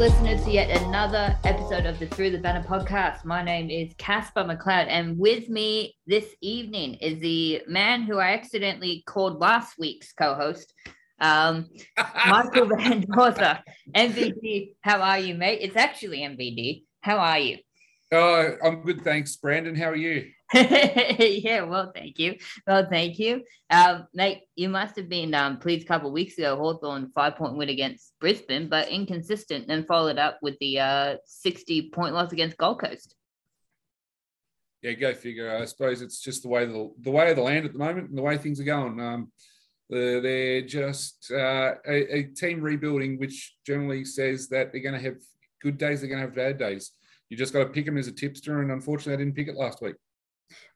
Welcome back, dear listeners, to yet another episode of the Through the Banner podcast. My name is Casper McLeod, and with me this evening is the man who I accidentally called last week's co-host, um, Michael Van Dorther. MVD, how are you, mate? It's actually MVD. How are you? Oh, I'm good, thanks, Brandon. How are you? yeah, well, thank you. Well, thank you. Um, mate, you must have been um, pleased a couple of weeks ago, Hawthorn five point win against Brisbane, but inconsistent, and followed up with the uh, 60 point loss against Gold Coast. Yeah, go figure. I suppose it's just the way the, the way of the land at the moment and the way things are going. Um, they're just uh, a, a team rebuilding, which generally says that they're going to have good days, they're going to have bad days. You just got to pick them as a tipster, and unfortunately, I didn't pick it last week.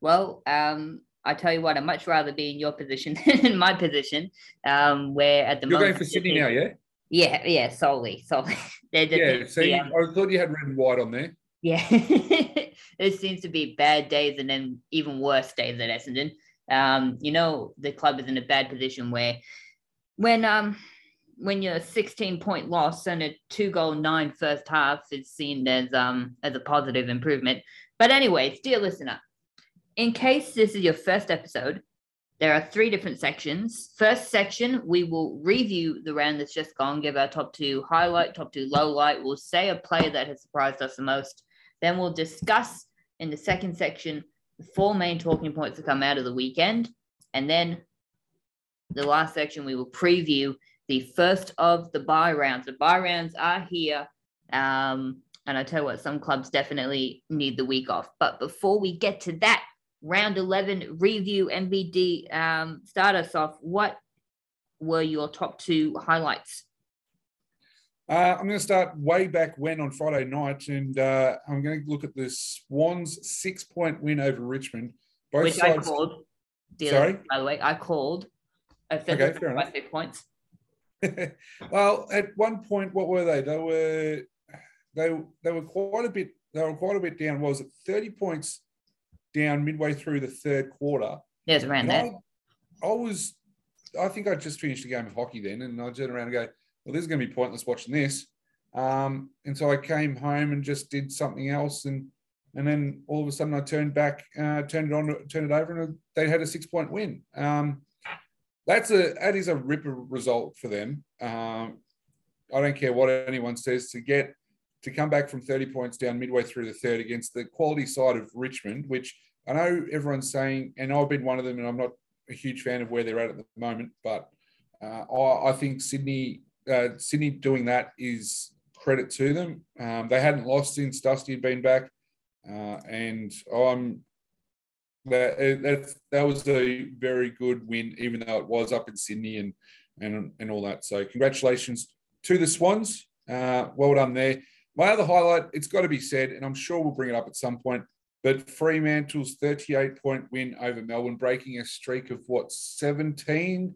Well, um, I tell you what, I'd much rather be in your position than in my position, um, where at the You're moment. going for Sydney now, yeah? Yeah, yeah, solely, solely. Yeah, so you, um, I thought you had red and white on there. yeah. there seems to be bad days and then even worse days at Essendon. Um, you know, the club is in a bad position where when um when you're 16 point loss and a two goal nine first half is seen as um as a positive improvement. But anyways, dear listener, in case this is your first episode, there are three different sections. First section, we will review the round that's just gone, give our top two highlight, top two low light. We'll say a player that has surprised us the most. Then we'll discuss in the second section the four main talking points that come out of the weekend. And then the last section, we will preview the first of the buy rounds. The buy rounds are here. Um, and I tell you what, some clubs definitely need the week off. But before we get to that, round 11 review MVD, um, start us off. What were your top two highlights? Uh, I'm going to start way back when on Friday night, and uh, I'm going to look at the Swans' six point win over Richmond. Both which I sides. called. dear Sorry? By the way, I called. I said Okay, fair enough. six points. well, at one point, what were they? They were they they were quite a bit they were quite a bit down. What was it 30 points down midway through the third quarter? There's around And that. I, I was I think I just finished a game of hockey then, and I turned around and go, well, this is going to be pointless watching this. Um, and so I came home and just did something else, and and then all of a sudden I turned back, uh, turned it on, turned it over, and they had a six point win. Um, that's a that is a ripper result for them. Um, I don't care what anyone says to get to come back from 30 points down midway through the third against the quality side of Richmond, which I know everyone's saying, and I've been one of them, and I'm not a huge fan of where they're at at the moment, but uh, I, I think Sydney uh, Sydney doing that is credit to them. Um, they hadn't lost since Dusty had been back, uh, and I'm that that that was a very good win, even though it was up in Sydney and and and all that. So congratulations to the Swans. Uh, well done there. My other highlight, it's got to be said, and I'm sure we'll bring it up at some point. But Fremantle's 38 point win over Melbourne, breaking a streak of what 17,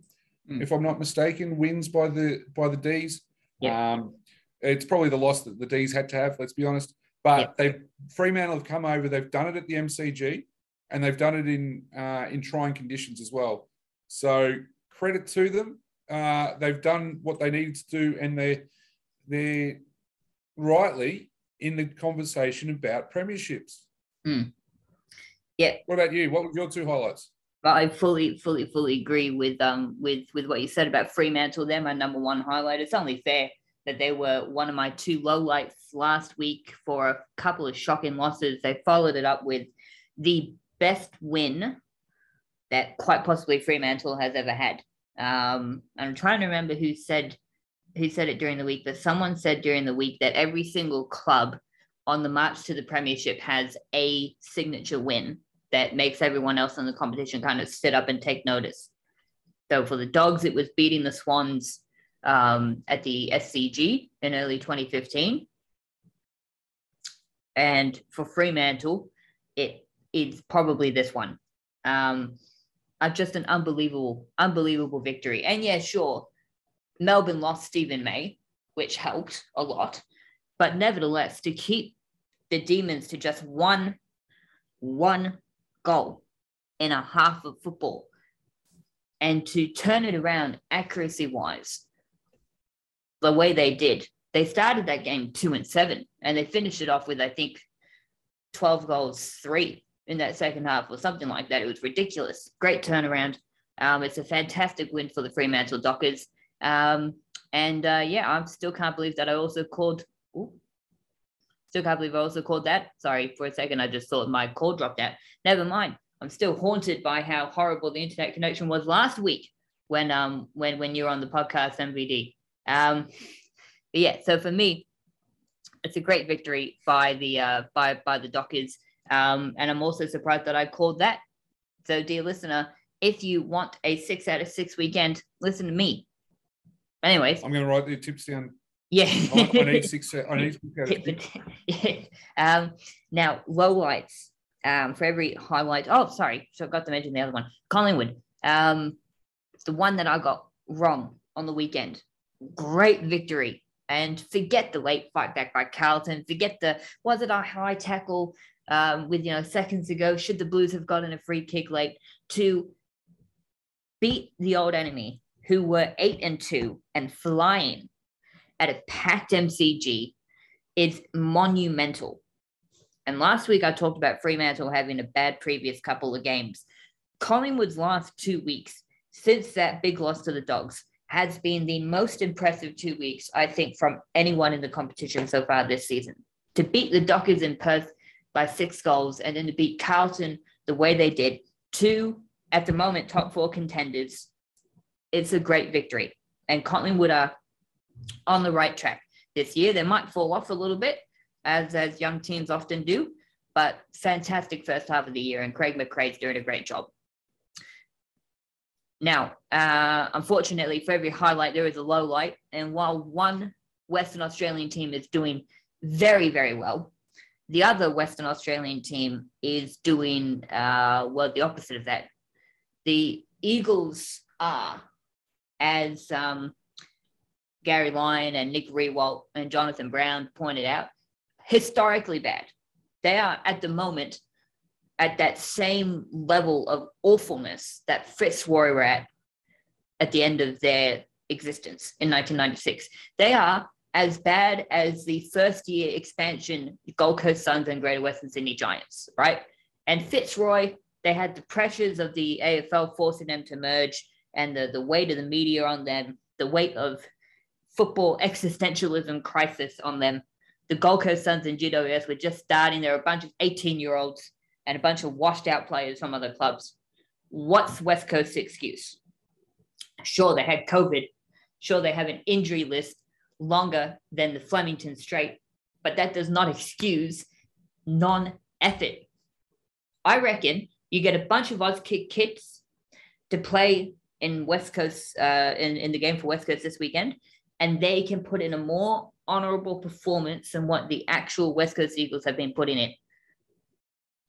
Mm. if I'm not mistaken, wins by the by the D's. Yeah. Um, it's probably the loss that the D's had to have. Let's be honest. But Yeah. they've Fremantle have come over. They've done it at the MCG, and they've done it in uh, in trying conditions as well. So credit to them. Uh, they've done what they needed to do, and they're they're rightly in the conversation about premierships. Yeah. What about you? What were your two highlights? But I fully, fully, fully agree with um with with what you said about Fremantle. They're my number one highlight. It's only fair that they were one of my two lowlights last week for a couple of shocking losses. They followed it up with the best win that quite possibly Fremantle has ever had. Um, I'm trying to remember who said who said it during the week, but someone said during the week that every single club on the march to the premiership has a signature win that makes everyone else in the competition kind of sit up and take notice. So for the Dogs, it was beating the Swans um, at the SCG in early 2015. And for Fremantle, it is probably this one. Um, uh, just an unbelievable, unbelievable victory. And yeah, sure, Melbourne lost Steven May, which helped a lot. But nevertheless, to keep the Demons to just one, one goal in a half of football and to turn it around accuracy wise the way they did they started that game two and seven, and they finished it off with I think twelve goals three in that second half or something like that. It was ridiculous. Great turnaround. Um, it's a fantastic win for the Fremantle Dockers. Um, and uh, yeah, I still can't believe that I also called. Ooh, still can't believe I also called that. Sorry for a second. I just thought my call dropped out. Never mind. I'm still haunted by how horrible the internet connection was last week when um when when you were on the podcast MVD. Um, but yeah, so for me, it's a great victory by the uh, by by the Dockers, um, and I'm also surprised that I called that. So, dear listener, if you want a six out of six weekend, listen to me. Anyways, I'm going to write the tips down. Yeah, I, I need six. I need six yeah. Um, now, low lights um, for every highlight. Oh, sorry, so I've got to mention the other one. Collingwood. Um, the one that I got wrong on the weekend. Great victory and forget the late fight back by Carlton. Forget the was it a high tackle um, with you know seconds ago? Should the Blues have gotten a free kick late to beat the old enemy who were eight and two and flying at a packed MCG is monumental. And last week I talked about Fremantle having a bad previous couple of games. Collingwood's last two weeks since that big loss to the Dogs has been the most impressive two weeks, I think, from anyone in the competition so far this season. To beat the Dockers in Perth by six goals and then to beat Carlton the way they did, two at the moment top four contenders, it's a great victory. And Collingwood are on the right track this year. They might fall off a little bit, as as young teams often do, but fantastic first half of the year, and Craig McRae's doing a great job. Now, uh, unfortunately, for every highlight, there is a low light. And while one Western Australian team is doing very, very well, the other Western Australian team is doing, uh, well, the opposite of that. The Eagles are, as um, Gary Lyon and Nick Riewoldt and Jonathan Brown pointed out, historically bad. They are at the moment at that same level of awfulness that Fitzroy were at at the end of their existence in 1996. They are as bad as the first year expansion Gold Coast Suns and Greater Western Sydney Giants, right? And Fitzroy, they had the pressures of the AFL forcing them to merge and the, the weight of the media on them, the weight of football existentialism crisis on them. The Gold Coast Suns and GWS were just starting. There were a bunch of 18 year olds and a bunch of washed out players from other clubs. What's West Coast's excuse? Sure, they had COVID. Sure, they have an injury list longer than the Flemington Straight, but that does not excuse non effort. I reckon you get a bunch of Auskick kits to play in West Coast uh, in, in the game for West Coast this weekend, and they can put in a more honorable performance than what the actual West Coast Eagles have been putting in.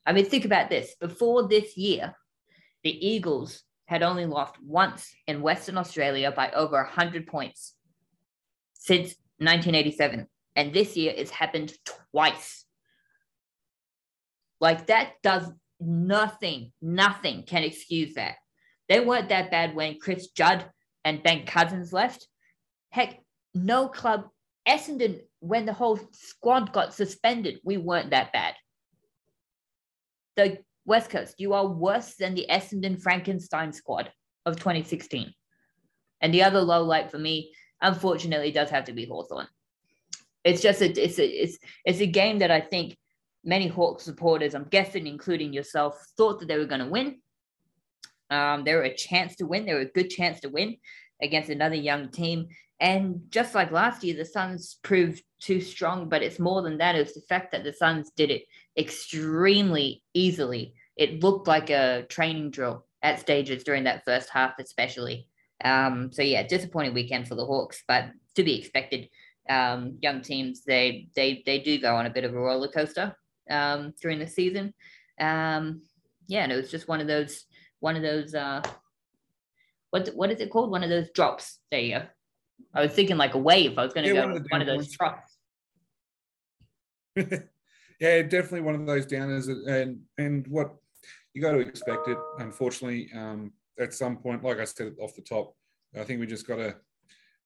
I mean, think about this. Before this year, the Eagles had only lost once in Western Australia by over 100 points since 1987. And this year it's happened twice. Like that does nothing, nothing can excuse that. They weren't that bad when Chris Judd and Ben Cousins left. Heck, no club, Essendon, when the whole squad got suspended, we weren't that bad the West Coast, you are worse than the Essendon Frankenstein squad of 2016. And the other low light for me, unfortunately, does have to be Hawthorn. It's just a it's a it's it's a game that I think many Hawks supporters, I'm guessing, including yourself, thought that they were going to win. Um, they were a chance to win. They were a good chance to win against another young team. And just like last year, the Suns proved too strong, but it's more than that. It's the fact that the Suns did it extremely easily. It looked like a training drill at stages during that first half, especially. Um, so yeah, disappointing weekend for the Hawks, but to be expected. Um, young teams, they they they do go on a bit of a roller coaster um, during the season. Um, yeah, and it was just one of those one of those uh, what what is it called? One of those drops. There you go. I was thinking like a wave. I was going to yeah, go one of, one of those drops. yeah, definitely one of those downers, and and what you got to expect it. Unfortunately, um, at some point, like I said off the top, I think we just got to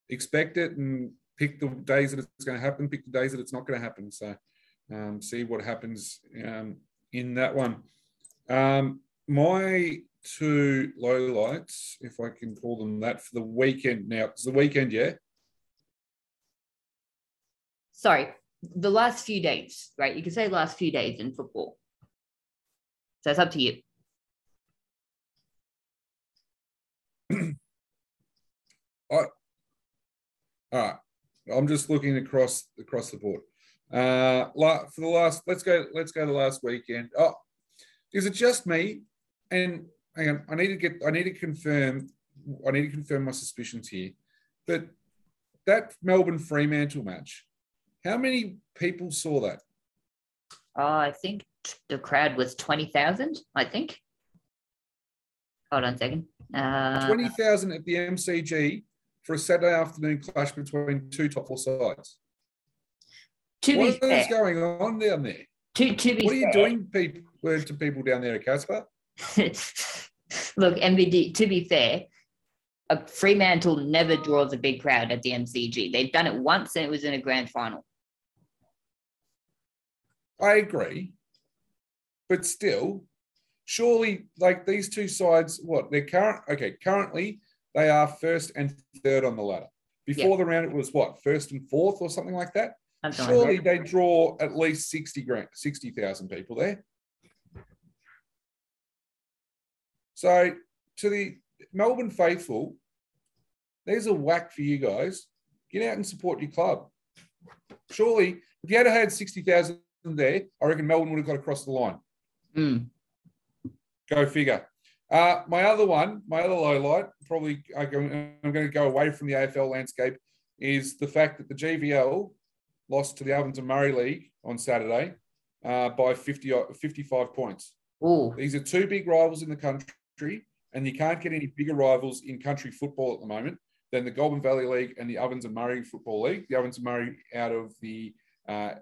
expect it and pick the days that it's going to happen, pick the days that it's not going to happen. So um, see what happens um, in that one. Um, my two low lights, if I can call them that, for the weekend now. It's the weekend, yeah? Sorry, the last few days, right? You can say last few days in football. So it's up to you. I, all right. I'm just looking across across the board. Uh, for the last, let's go. Let's go the last weekend. Oh, is it just me? And hang on, I need to get. I need to confirm. I need to confirm my suspicions here. But that Melbourne Fremantle match, how many people saw that? Oh, I think the crowd was twenty thousand. I think. Hold on a second. Uh, twenty thousand at the MCG for a Saturday afternoon clash between two top four sides. To what be is fair, going on down there? to, to be What are you fair, doing people, to people down there at Casper? Look, MVD, to be fair, a Fremantle never draws a big crowd at the MCG. They've done it once and it was in a grand final. I agree. But still, surely, like these two sides, what they're current, okay, currently they are first and third on the ladder. Before Yeah. the round, it was what, first and fourth or something like that? Surely they draw at least 60 grand, 60,000 people there. So to the Melbourne faithful, there's a whack for you guys. Get out and support your club. Surely, if you had had 60,000 there, I reckon Melbourne would have got across the line. Mm. Go figure. Uh, my other one, my other low light, probably I'm going to go away from the AFL landscape, is the fact that the GVL lost to the Ovens and Murray League on Saturday uh, by 50, o- 55 points. Ooh, These are two big rivals in the country, and you can't get any bigger rivals in country football at the moment than the Goulburn Valley League and the Ovens and Murray Football League. The Ovens and Murray out of the uh,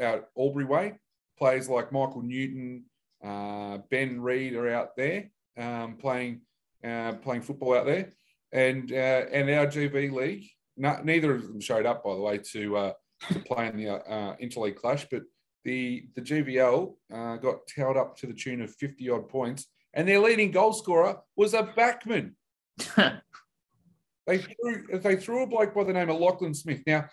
out Albury way. Players like Michael Newton, uh, Ben Reid are out there um, playing uh, playing football out there, and uh, and our GV league. No, neither of them showed up, by the way, to uh, to play in the uh, interleague clash, but the the GVL got towed up to the tune of 50 odd points, and their leading goal scorer was a backman. They threw they threw a bloke by the name of Lachlan Smith. Now,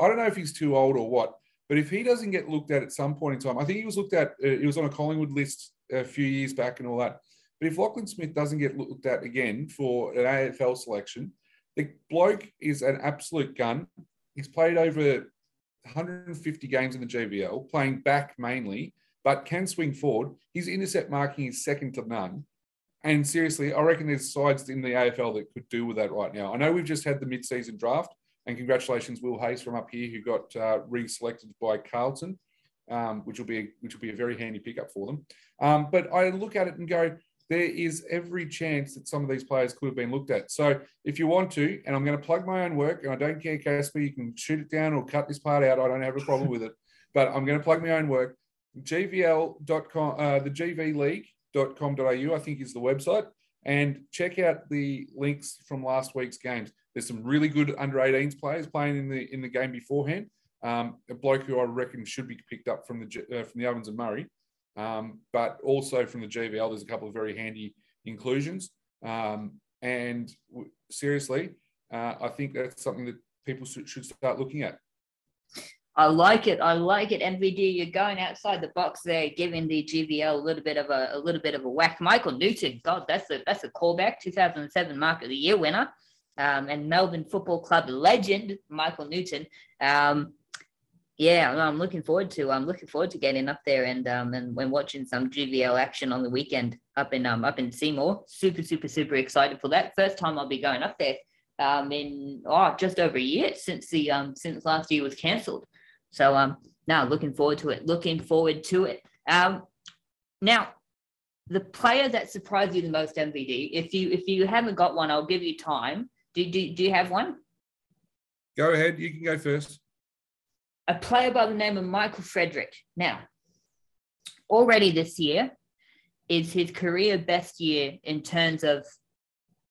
I don't know if he's too old or what, but if he doesn't get looked at at some point in time, I think he was looked at. Uh, he was on a Collingwood list a few years back and all that. But if Lachlan Smith doesn't get looked at again for an AFL selection, the bloke is an absolute gun. He's played over 150 games in the GVL, playing back mainly, but can swing forward. His intercept marking is second to none. And seriously, I reckon there's sides in the AFL that could do with that right now. I know we've just had the mid-season draft, and congratulations, Will Hayes from up here, who got uh, re-selected by Carlton, um, which will be which will be a very handy pickup for them. Um, but I look at it and go, there is every chance that some of these players could have been looked at. So if you want to, and I'm going to plug my own work, and I don't care, Casper, you can shoot it down or cut this part out. I don't have a problem with it. But I'm going to plug my own work. GVL.com, uh, the GVLeague.com.au, I think is the website. And check out the links from last week's games. There's some really good under 18s players playing in the in the game beforehand. Um, a bloke who I reckon should be picked up from the uh, from the Ovens and Murray, um, but also from the GVL. There's a couple of very handy inclusions. Um, and w- seriously, uh, I think that's something that people should start looking at. I like it. I like it. MVD, you're going outside the box there, giving the GVL a little bit of a, a little bit of a whack. Michael Newton, God, that's a that's a callback. 2007 Mark of the Year winner, um, and Melbourne Football Club legend Michael Newton. Um, yeah, I'm- I'm looking forward to. I'm looking forward to getting up there and um and when watching some GVL action on the weekend up in um up in Seymour. Super super super excited for that. First time I'll be going up there. Um, in oh just over a year since the um since last year was cancelled. So um now looking forward to it. Looking forward to it. Um now the player that surprised you the most, MVD, if you if you haven't got one, I'll give you time. Do, do, do you have one? Go ahead. You can go first. A player by the name of Michael Frederick. Now, already this year is his career best year in terms of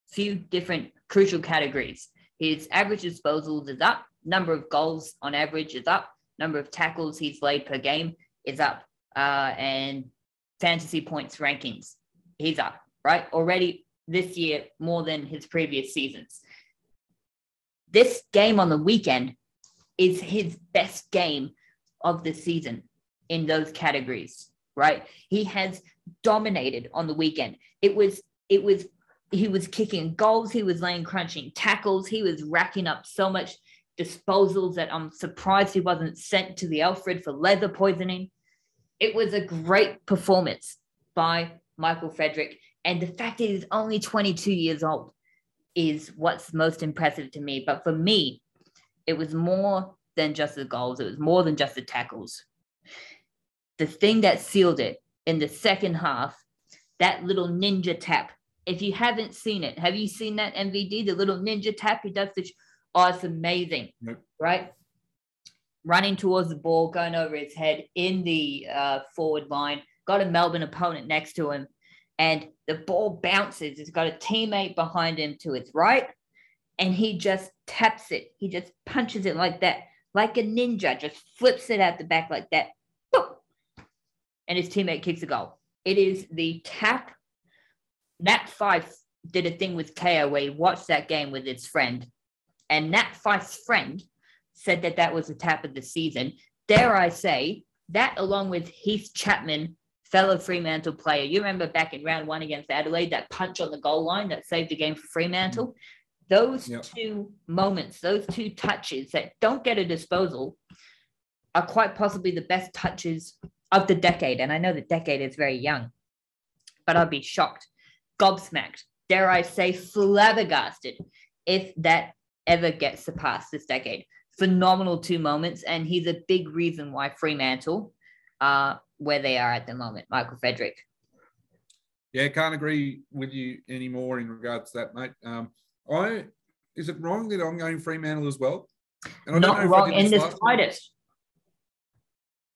few different crucial categories. His average disposals is up, number of goals on average is up, number of tackles he's laid per game is up, uh, and fantasy points rankings, he's up, right? Already this year more than his previous seasons. This game on the weekend is his best game of the season in those categories, right? He has dominated on the weekend. It was, it was, he was kicking goals, he was laying crunching tackles, he was racking up so much disposals that I'm surprised he wasn't sent to the Alfred for leather poisoning. It was a great performance by Michael Frederick. And the fact that he's only 22 years old is what's most impressive to me. But for me, it was more than just the goals, it was more than just the tackles. The thing that sealed it in the second half, that little ninja tap. If you haven't seen it, have you seen that MVD? The little ninja tap he does. The, oh, it's amazing, Nope. right? Running towards the ball, going over his head in the uh, forward line. Got a Melbourne opponent next to him, and the ball bounces. He's got a teammate behind him to his right, and he just taps it. He just punches it like that, like a ninja, just flips it out the back like that. Boop. And his teammate kicks a goal. It is the tap. Nat Fyfe did a thing with KO where he watched that game with his friend, and Nat Fyfe's friend said that that was the tap of the season. Dare I say that, along with Heath Chapman, fellow Fremantle player. You remember back in round one against Adelaide, that punch on the goal line that saved the game for Fremantle? Those Yep. two moments, those two touches that don't get a disposal are quite possibly the best touches of the decade. And I know the decade is very young, but I'd be shocked, gobsmacked, dare I say, flabbergasted if that ever gets surpassed this decade. Phenomenal two moments, and he's a big reason why Fremantle are where they are at the moment. Michael Frederick. Yeah, can't agree with you anymore in regards to that, mate. Um, I is it wrong that I'm going Fremantle as well? And I don't know if I wrong in this the slightest.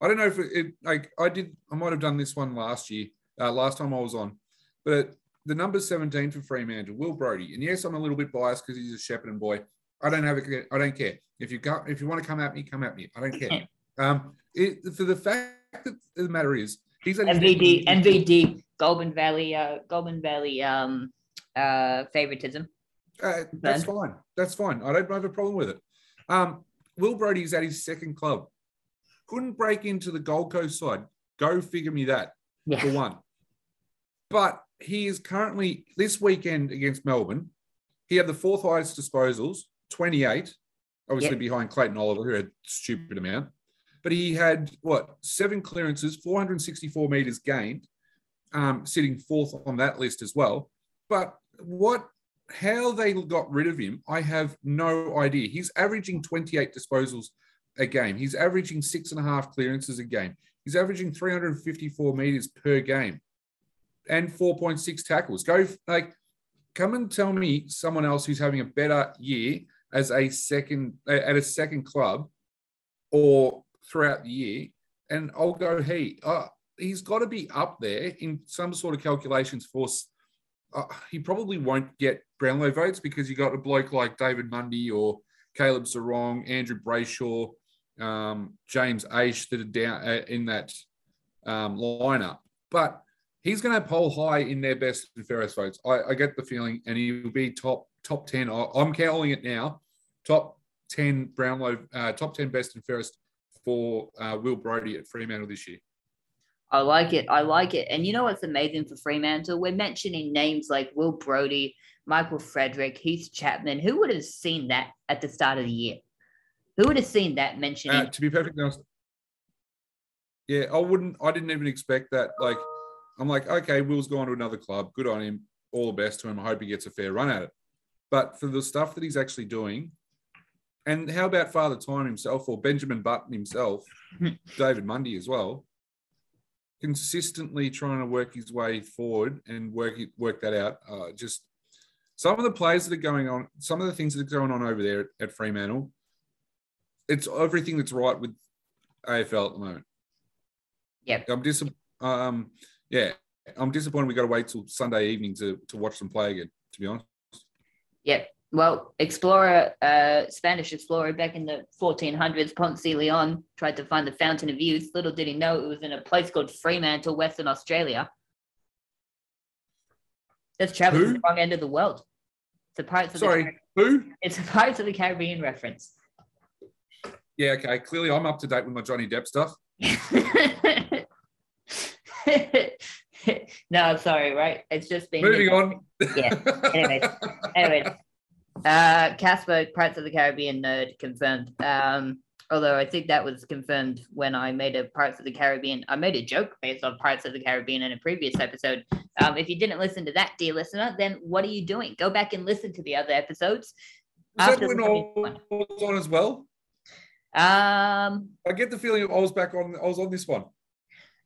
I don't know if it, it like I did. I might have done this one last year, uh, last time I was on, but the number 17 for Fremantle, Will Brodie, and yes, I'm a little bit biased because he's a Shepparton boy. I don't have a, I don't care if you got if you want to come at me, come at me. I don't care. Um, it, for the fact that the matter is, he's MVD, MVD, Goulburn Valley, uh, Goulburn Valley, um, uh, favoritism. Uh, that's fine. That's fine. I don't have a problem with it. Um, Will Brodie's at his second club. Couldn't break into the Gold Coast side. Go figure me that for one. But he is currently this weekend against Melbourne. He had the fourth highest disposals, 28, obviously Yep. behind Clayton Oliver, who had a stupid amount. But he had what seven clearances, 464 meters gained, um, sitting fourth on that list as well. But what how they got rid of him, I have no idea. He's averaging 28 disposals a game. He's averaging six and a half clearances a game. He's averaging 354 meters per game and 4.6 tackles. Go like, come and tell me someone else who's having a better year as a second at a second club or throughout the year, and I'll go, he. uh, he's got to be up there in some sort of calculations for. Uh, he probably won't get Brownlow votes because you got a bloke like David Mundy or Caleb Serong, Andrew Brayshaw, um, James Aish that are down uh, in that um, lineup. But he's going to poll high in their best and fairest votes. I, I get the feeling, and he will be top top ten. I- I'm calling it now. Top ten Brownlow, uh, top ten best and fairest for uh, Will Brodie at Fremantle this year. I like it. I like it. And you know what's amazing for Fremantle? We're mentioning names like Will Brodie, Michael Frederick, Heath Chapman. Who would have seen that at the start of the year? Who would have seen that mentioned? Uh, to be perfectly honest, yeah, I wouldn't. I didn't even expect that. Like, I'm like, okay, Will's gone to another club. Good on him. All the best to him. I hope he gets a fair run at it. But for the stuff that he's actually doing, and how about Father Time himself or Benjamin Button himself, David Mundy as well, consistently trying to work his way forward and work it, work that out. Uh, just some of the plays that are going on, some of the things that are going on over there at, at Fremantle, it's everything that's right with AFL at the moment. Yep. I'm dis- um, yeah, I'm disappointed we got to wait till Sunday evening to, to watch them play again, to be honest. Yep. well, explorer, uh, Spanish explorer back in the 1400s, Ponce de Leon tried to find the Fountain of Youth. Little did he know it was in a place called Fremantle, Western Australia. That's traveled to the wrong end of the world. It's a Pirates of Sorry, the who? It's a Pirates of the Caribbean reference. Yeah, okay. Clearly, I'm up to date with my Johnny Depp stuff. no, sorry, right? It's just been Moving on. Yeah. Anyways, anyways, uh, Casper, Pirates of the Caribbean nerd confirmed. Um, although I think that was confirmed when I made a Pirates of the Caribbean. I made a joke based on Pirates of the Caribbean in a previous episode. Um, if you didn't listen to that, dear listener, then what are you doing? Go back and listen to the other episodes. Was that when I was on as well? Um, I get the feeling I was back on. I was on this one.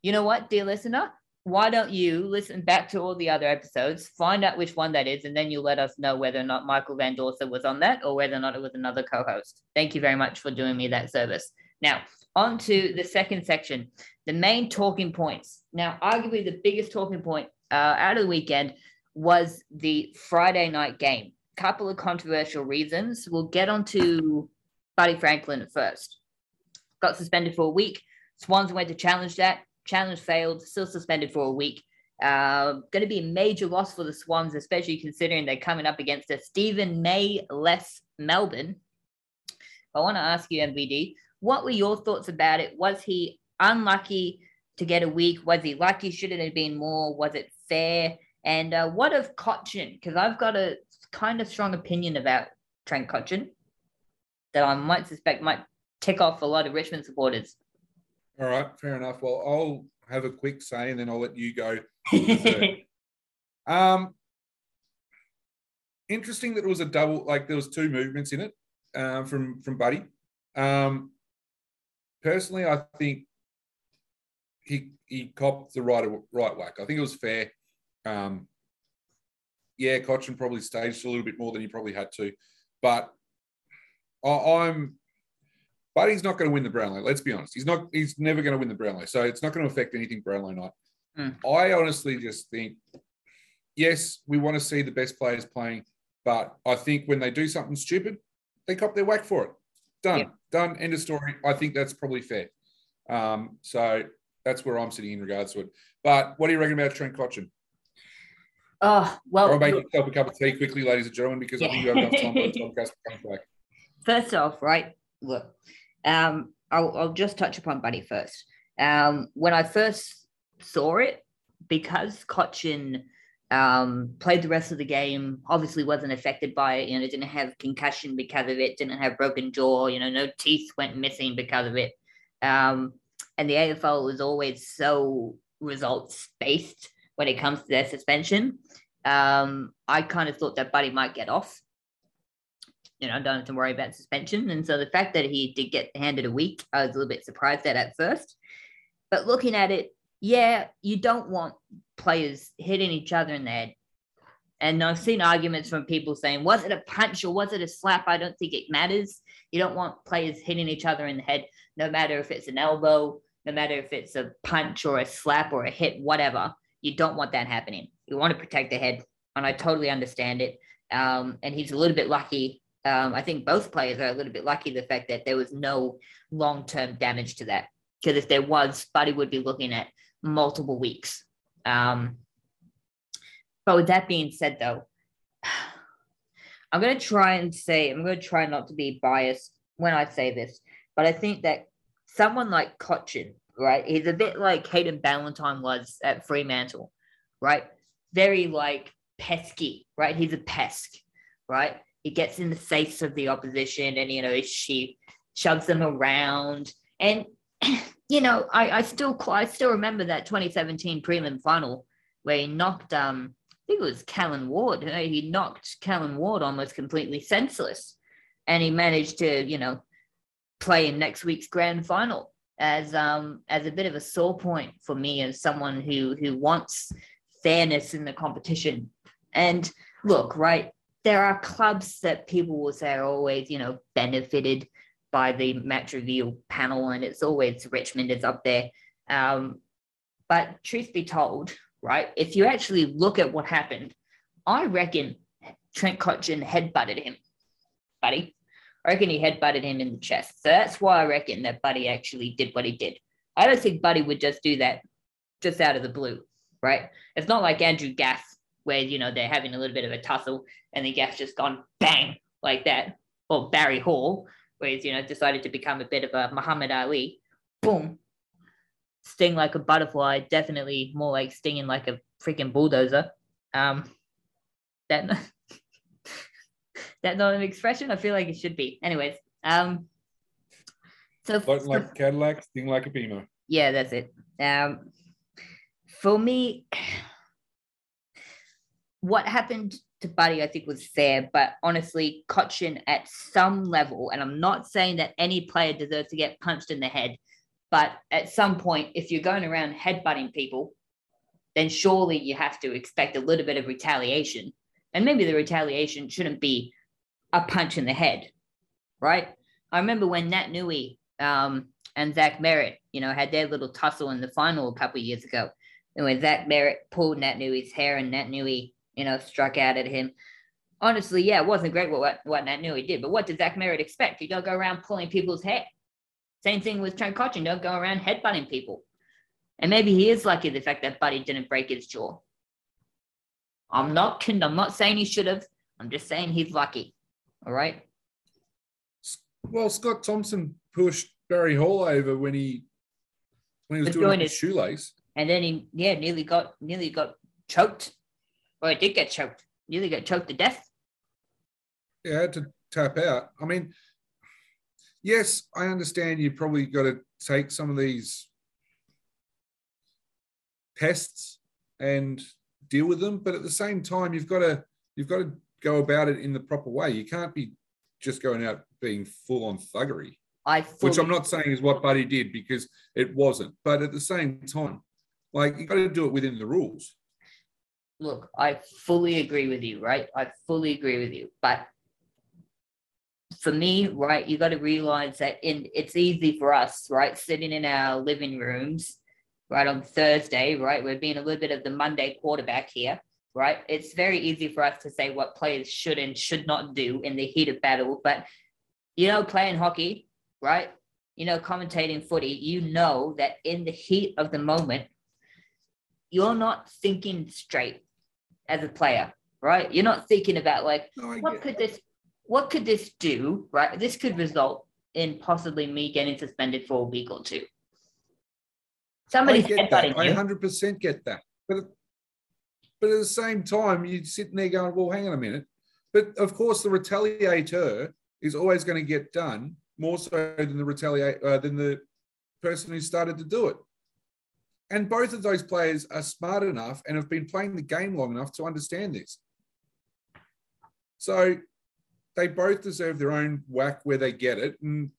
you know what, dear listener? Why don't you listen back to all the other episodes, find out which one that is, and then you let us know whether or not Michael Van Dorsa was on that or whether or not it was another co host. Thank you very much for doing me that service. Now, on to the second section the main talking points. Now, arguably the biggest talking point uh, out of the weekend was the Friday night game. Couple of controversial reasons. We'll get on to Buddy Franklin first. Got suspended for a week. Swans went to challenge that. Challenge failed. Still suspended for a week. Uh, going to be a major loss for the Swans, especially considering they're coming up against a Steven May less Melbourne. I want to ask you, MVD, what were your thoughts about it? Was he unlucky to get a week? Was he lucky? Should it have been more? Was it fair? And uh, what of Cotchin? Because I've got a kind of strong opinion about Trent Cotchin that I might suspect might tick off a lot of Richmond supporters. All right, fair enough. Well, I'll have a quick say and then I'll let you go. Um, interesting that it was a double, like there was two movements in it um, from from Buddy. Um, personally, I think he he copped the right right whack. I think it was fair. Um, yeah, Cotchin probably staged a little bit more than he probably had to, but I, I'm. Buddy's not going to win the Brownlow. Let's be honest. He's not. He's never going to win the Brownlow. So it's not going to affect anything Brownlow night. Hmm. I honestly just think, yes, we want to see the best players playing, but I think when they do something stupid, they cop their whack for it. Done. Yeah. Done. End of story. I think that's probably fair. Um, so that's where I'm sitting in regards to it. But what do you reckon about Trent Cotchin? oh well. I'll make yourself a cup of tea quickly, ladies and gentlemen, because I think you have enough time for the time Casper comes back. first off, right? Look, um, I'll, I'll just touch upon Buddy first. Um, when I first saw it, because Cotchin um, played the rest of the game, obviously wasn't affected by it. You know, didn't have concussion because of it, didn't have broken jaw. You know, no teeth went missing because of it. Um, and the AFL is always so results based when it comes to their suspension. Um, I kind of thought that Buddy might get off you know, don't have to worry about suspension. And so the fact that he did get handed a week, I was a little bit surprised at at first. But looking at it, yeah, you don't want players hitting each other in the head. And I've seen arguments from people saying, was it a punch or was it a slap? I don't think it matters. You don't want players hitting each other in the head, no matter if it's an elbow, no matter if it's a punch or a slap or a hit, whatever. You don't want that happening. You want to protect the head. And I totally understand it. Um, and he's a little bit lucky um, I think both players are a little bit lucky the fact that there was no long term damage to that. Because if there was, Buddy would be looking at multiple weeks. Um, but with that being said, though, I'm going to try and say, I'm going to try not to be biased when I say this, but I think that someone like Cotchin, right, he's a bit like Hayden Ballantyne was at Fremantle, right? Very like pesky, right? He's a pest, right? He gets in the face of the opposition and you know she shoves them around. And you know I, I still I still remember that 2017 prelim final where he knocked um I think it was Callan Ward he knocked Callan Ward almost completely senseless. And he managed to you know play in next week's grand final as um as a bit of a sore point for me as someone who who wants fairness in the competition. And look right there are clubs that people will say are always, you know, benefited by the match review panel, and it's always Richmond is up there. Um, but truth be told, right, if you actually look at what happened, I reckon Trent Cotchin headbutted him, buddy. I reckon he headbutted him in the chest. So that's why I reckon that Buddy actually did what he did. I don't think Buddy would just do that just out of the blue, right? It's not like Andrew Gaff, where, you know, they're having a little bit of a tussle and the Gaff's just gone bang like that. Or Barry Hall, where he's, you know, decided to become a bit of a Muhammad Ali. Boom. Sting like a butterfly, definitely more like stinging like a freaking bulldozer. Um, that that not an expression? I feel like it should be. Anyways, um, so like a Cadillac, sting like a Beamer. yeah, that's it. Um, for me, what happened to Buddy, I think, was fair, but honestly, Cotchin at some level, and I'm not saying that any player deserves to get punched in the head, but at some point, if you're going around headbutting people, then surely you have to expect a little bit of retaliation. And maybe the retaliation shouldn't be a punch in the head, right? I remember when Nat Nui um, and Zach Merrett, you know, had their little tussle in the final a couple years ago. And when Zach Merrett pulled Nat Nui's hair and Nat Nui, you know, struck out at him. Honestly, yeah, it wasn't great what, what Nui did, but what did Zach Merrett expect? You don't go around pulling people's hair. Same thing with Trent Cotchin, don't go around headbutting people. And maybe he is lucky the fact that Buddy didn't break his jaw. I'm not I'm not saying he should have. I'm just saying he's lucky. All right. Well, Scott Thompson pushed Barry Hall over when he when he was The doing joint his shoelace. And then he yeah, nearly got nearly got choked. Or it did get choked. Nearly got choked to death. Yeah, I had to tap out. I mean, yes, I understand you probably got to take some of these pests and deal with them, but at the same time, you've got to you've got to go about it in the proper way. You can't be just going out being full on thuggery, I which I'm not saying is what Buddy did because it wasn't. But at the same time, like you got to do it within the rules. Look, I fully agree with you, right? I fully agree with you. But for me, right, you got to realize that in it's easy for us, right, sitting in our living rooms, right, on Thursday, right, we're being a little bit of the Monday quarterback here, right? It's very easy for us to say what players should and should not do in the heat of battle, but you know, playing hockey, right? You know, commentating footy, you know that in the heat of the moment, you're not thinking straight as a player, right? You're not thinking about like, No, what could this, what could this do, right? This could result in possibly me getting suspended for a week or two. I Somebody's get that. headbutting I 100% get that. But but at the same time, you're sitting there going, well, hang on a minute. But of course, the retaliator is always going to get done more so than the retaliate uh, than the person who started to do it. And both of those players are smart enough and have been playing the game long enough to understand this. So they both deserve their own whack where they get it. And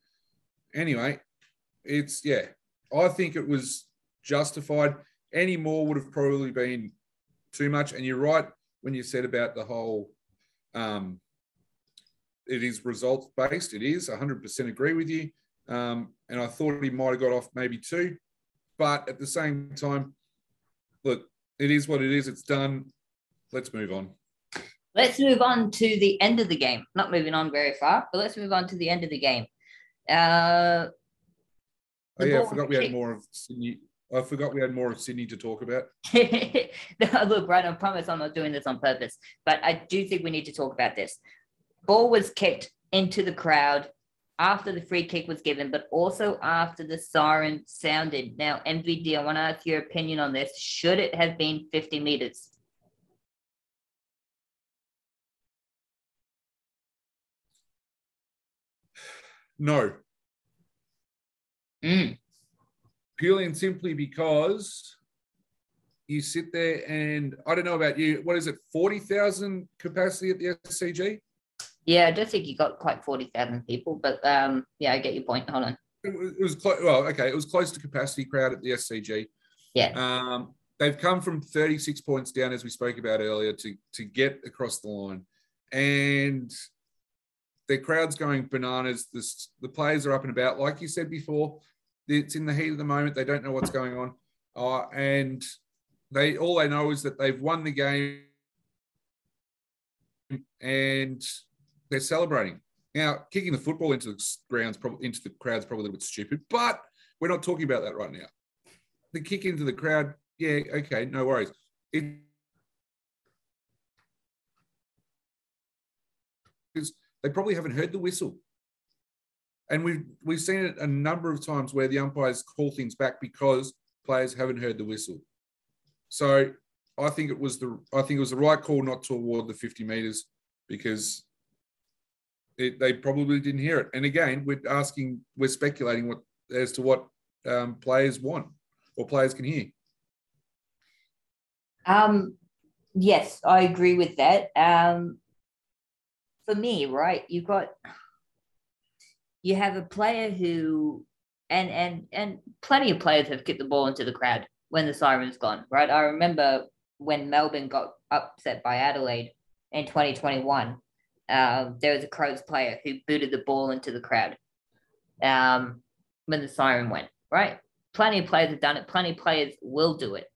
anyway, it's yeah, I think it was justified. Any more would have probably been too much. And you're right when you said about the whole, um, it is results based. It is 100% agree with you. Um, and I thought he might have got off maybe two, but at the same time, look, it is what it is. It's done. Let's move on. Let's move on to the end of the game. Not moving on very far, but let's move on to the end of the game. Uh, Oh yeah, I forgot we had more of Sydney. I forgot we had more of Sydney to talk about. Look, right, I promise I'm not doing this on purpose, but I do think we need to talk about this. Ball was kicked into the crowd after the free kick was given, but also after the siren sounded. Now, MVD, I want to ask your opinion on this. Should it have been 50 meters? No, Mm, purely and simply because you sit there and I don't know about you. What is it? Forty thousand capacity at the SCG. Yeah, I don't think you got quite 40,000 people, but um, yeah, I get your point. Hold on. It was, it was close. Well, okay, it was close to capacity crowd at the SCG. Yeah. Um, they've come from 36 points down, as we spoke about earlier, to to get across the line, and their crowd's going bananas. This, the players are up and about, like you said before. It's in the heat of the moment. They don't know what's going on, uh, and they all they know is that they've won the game and they're celebrating. Now, kicking the football into the grounds, probably into the crowd's probably a little bit stupid, but we're not talking about that right now. The kick into the crowd, yeah, okay, no worries. It, they probably haven't heard the whistle. And we've we've seen it a number of times where the umpires call things back because players haven't heard the whistle. So I think it was the I think it was the right call not to award the 50 meters because it, they probably didn't hear it. And again, we're asking, we're speculating what as to what um, players want or players can hear. Um, yes, I agree with that. Um, for me, right, you've got you have a player who and and and plenty of players have kicked the ball into the crowd when the siren's gone, right? I remember when Melbourne got upset by Adelaide in 2021, uh, there was a Crows player who booted the ball into the crowd um, when the siren went, right? Plenty of players have done it. Plenty of players will do it,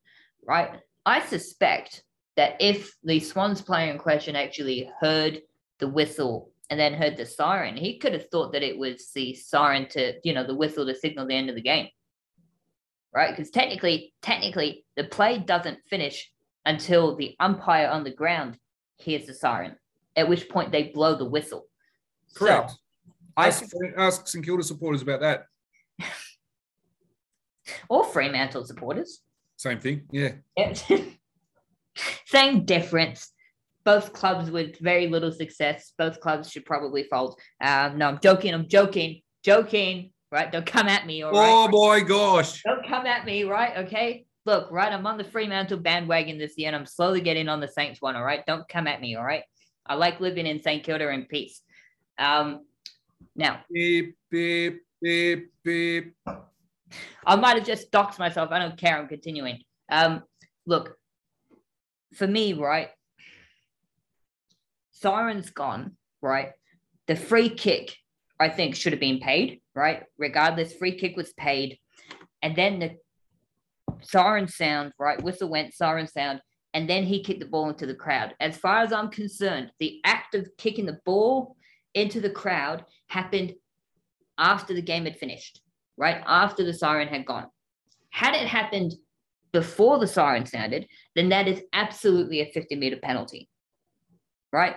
right? I suspect that if the Swans player in question actually heard the whistle and then heard the siren, he could have thought that it was the siren to, you know, the whistle to signal the end of the game, right? Because technically, technically, the play doesn't finish until the umpire on the ground hears the siren, at which point they blow the whistle. Correct. So, ask, I, ask St Kilda supporters about that. or Fremantle supporters. Same thing, yeah. Same difference. Both clubs with very little success. Both clubs should probably fold. Um, no, I'm joking. I'm joking. Joking. Right? Don't come at me. All oh right? boy, gosh. Don't come at me. Right? Okay look, right, I'm on the Fremantle bandwagon this year and I'm slowly getting on the Saints one, all right? Don't come at me, all right? I like living in St. Kilda in peace. Um, now, beep, beep, beep, beep. I might have just doxed myself. I don't care. I'm continuing. Um, look, for me, right, Siren's gone, right? The free kick, I think, should have been paid, right? Regardless, free kick was paid. And then the siren sound, right? Whistle went, siren sound, and then he kicked the ball into the crowd. As far as I'm concerned, the act of kicking the ball into the crowd happened after the game had finished, right? After the siren had gone. Had it happened before the siren sounded, then that is absolutely a 50 meter penalty, right?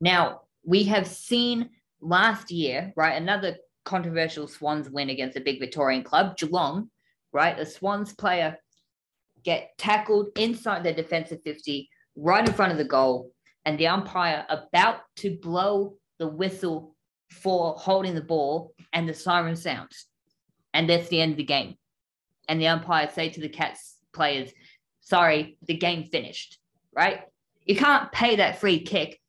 Now, we have seen last year, right, another controversial Swans win against a big Victorian club, Geelong, right? A Swans player get tackled inside their defensive 50, right in front of the goal, and the umpire about to blow the whistle for holding the ball, and the siren sounds. And that's the end of the game. And the umpire say to the Cats players, sorry, the game finished, right? You can't pay that free kick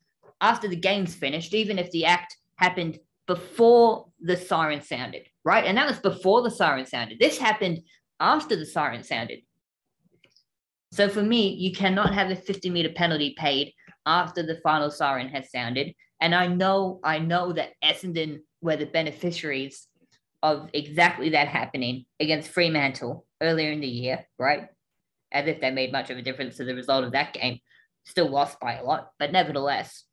after the game's finished, even if the act happened before the siren sounded, right? And that was before the siren sounded. This happened after the siren sounded. So for me, you cannot have a 50 meter penalty paid after the final siren has sounded. And I know, I know that Essendon were the beneficiaries of exactly that happening against Fremantle earlier in the year, right? As if they made much of a difference to the result of that game. Still lost by a lot, but nevertheless,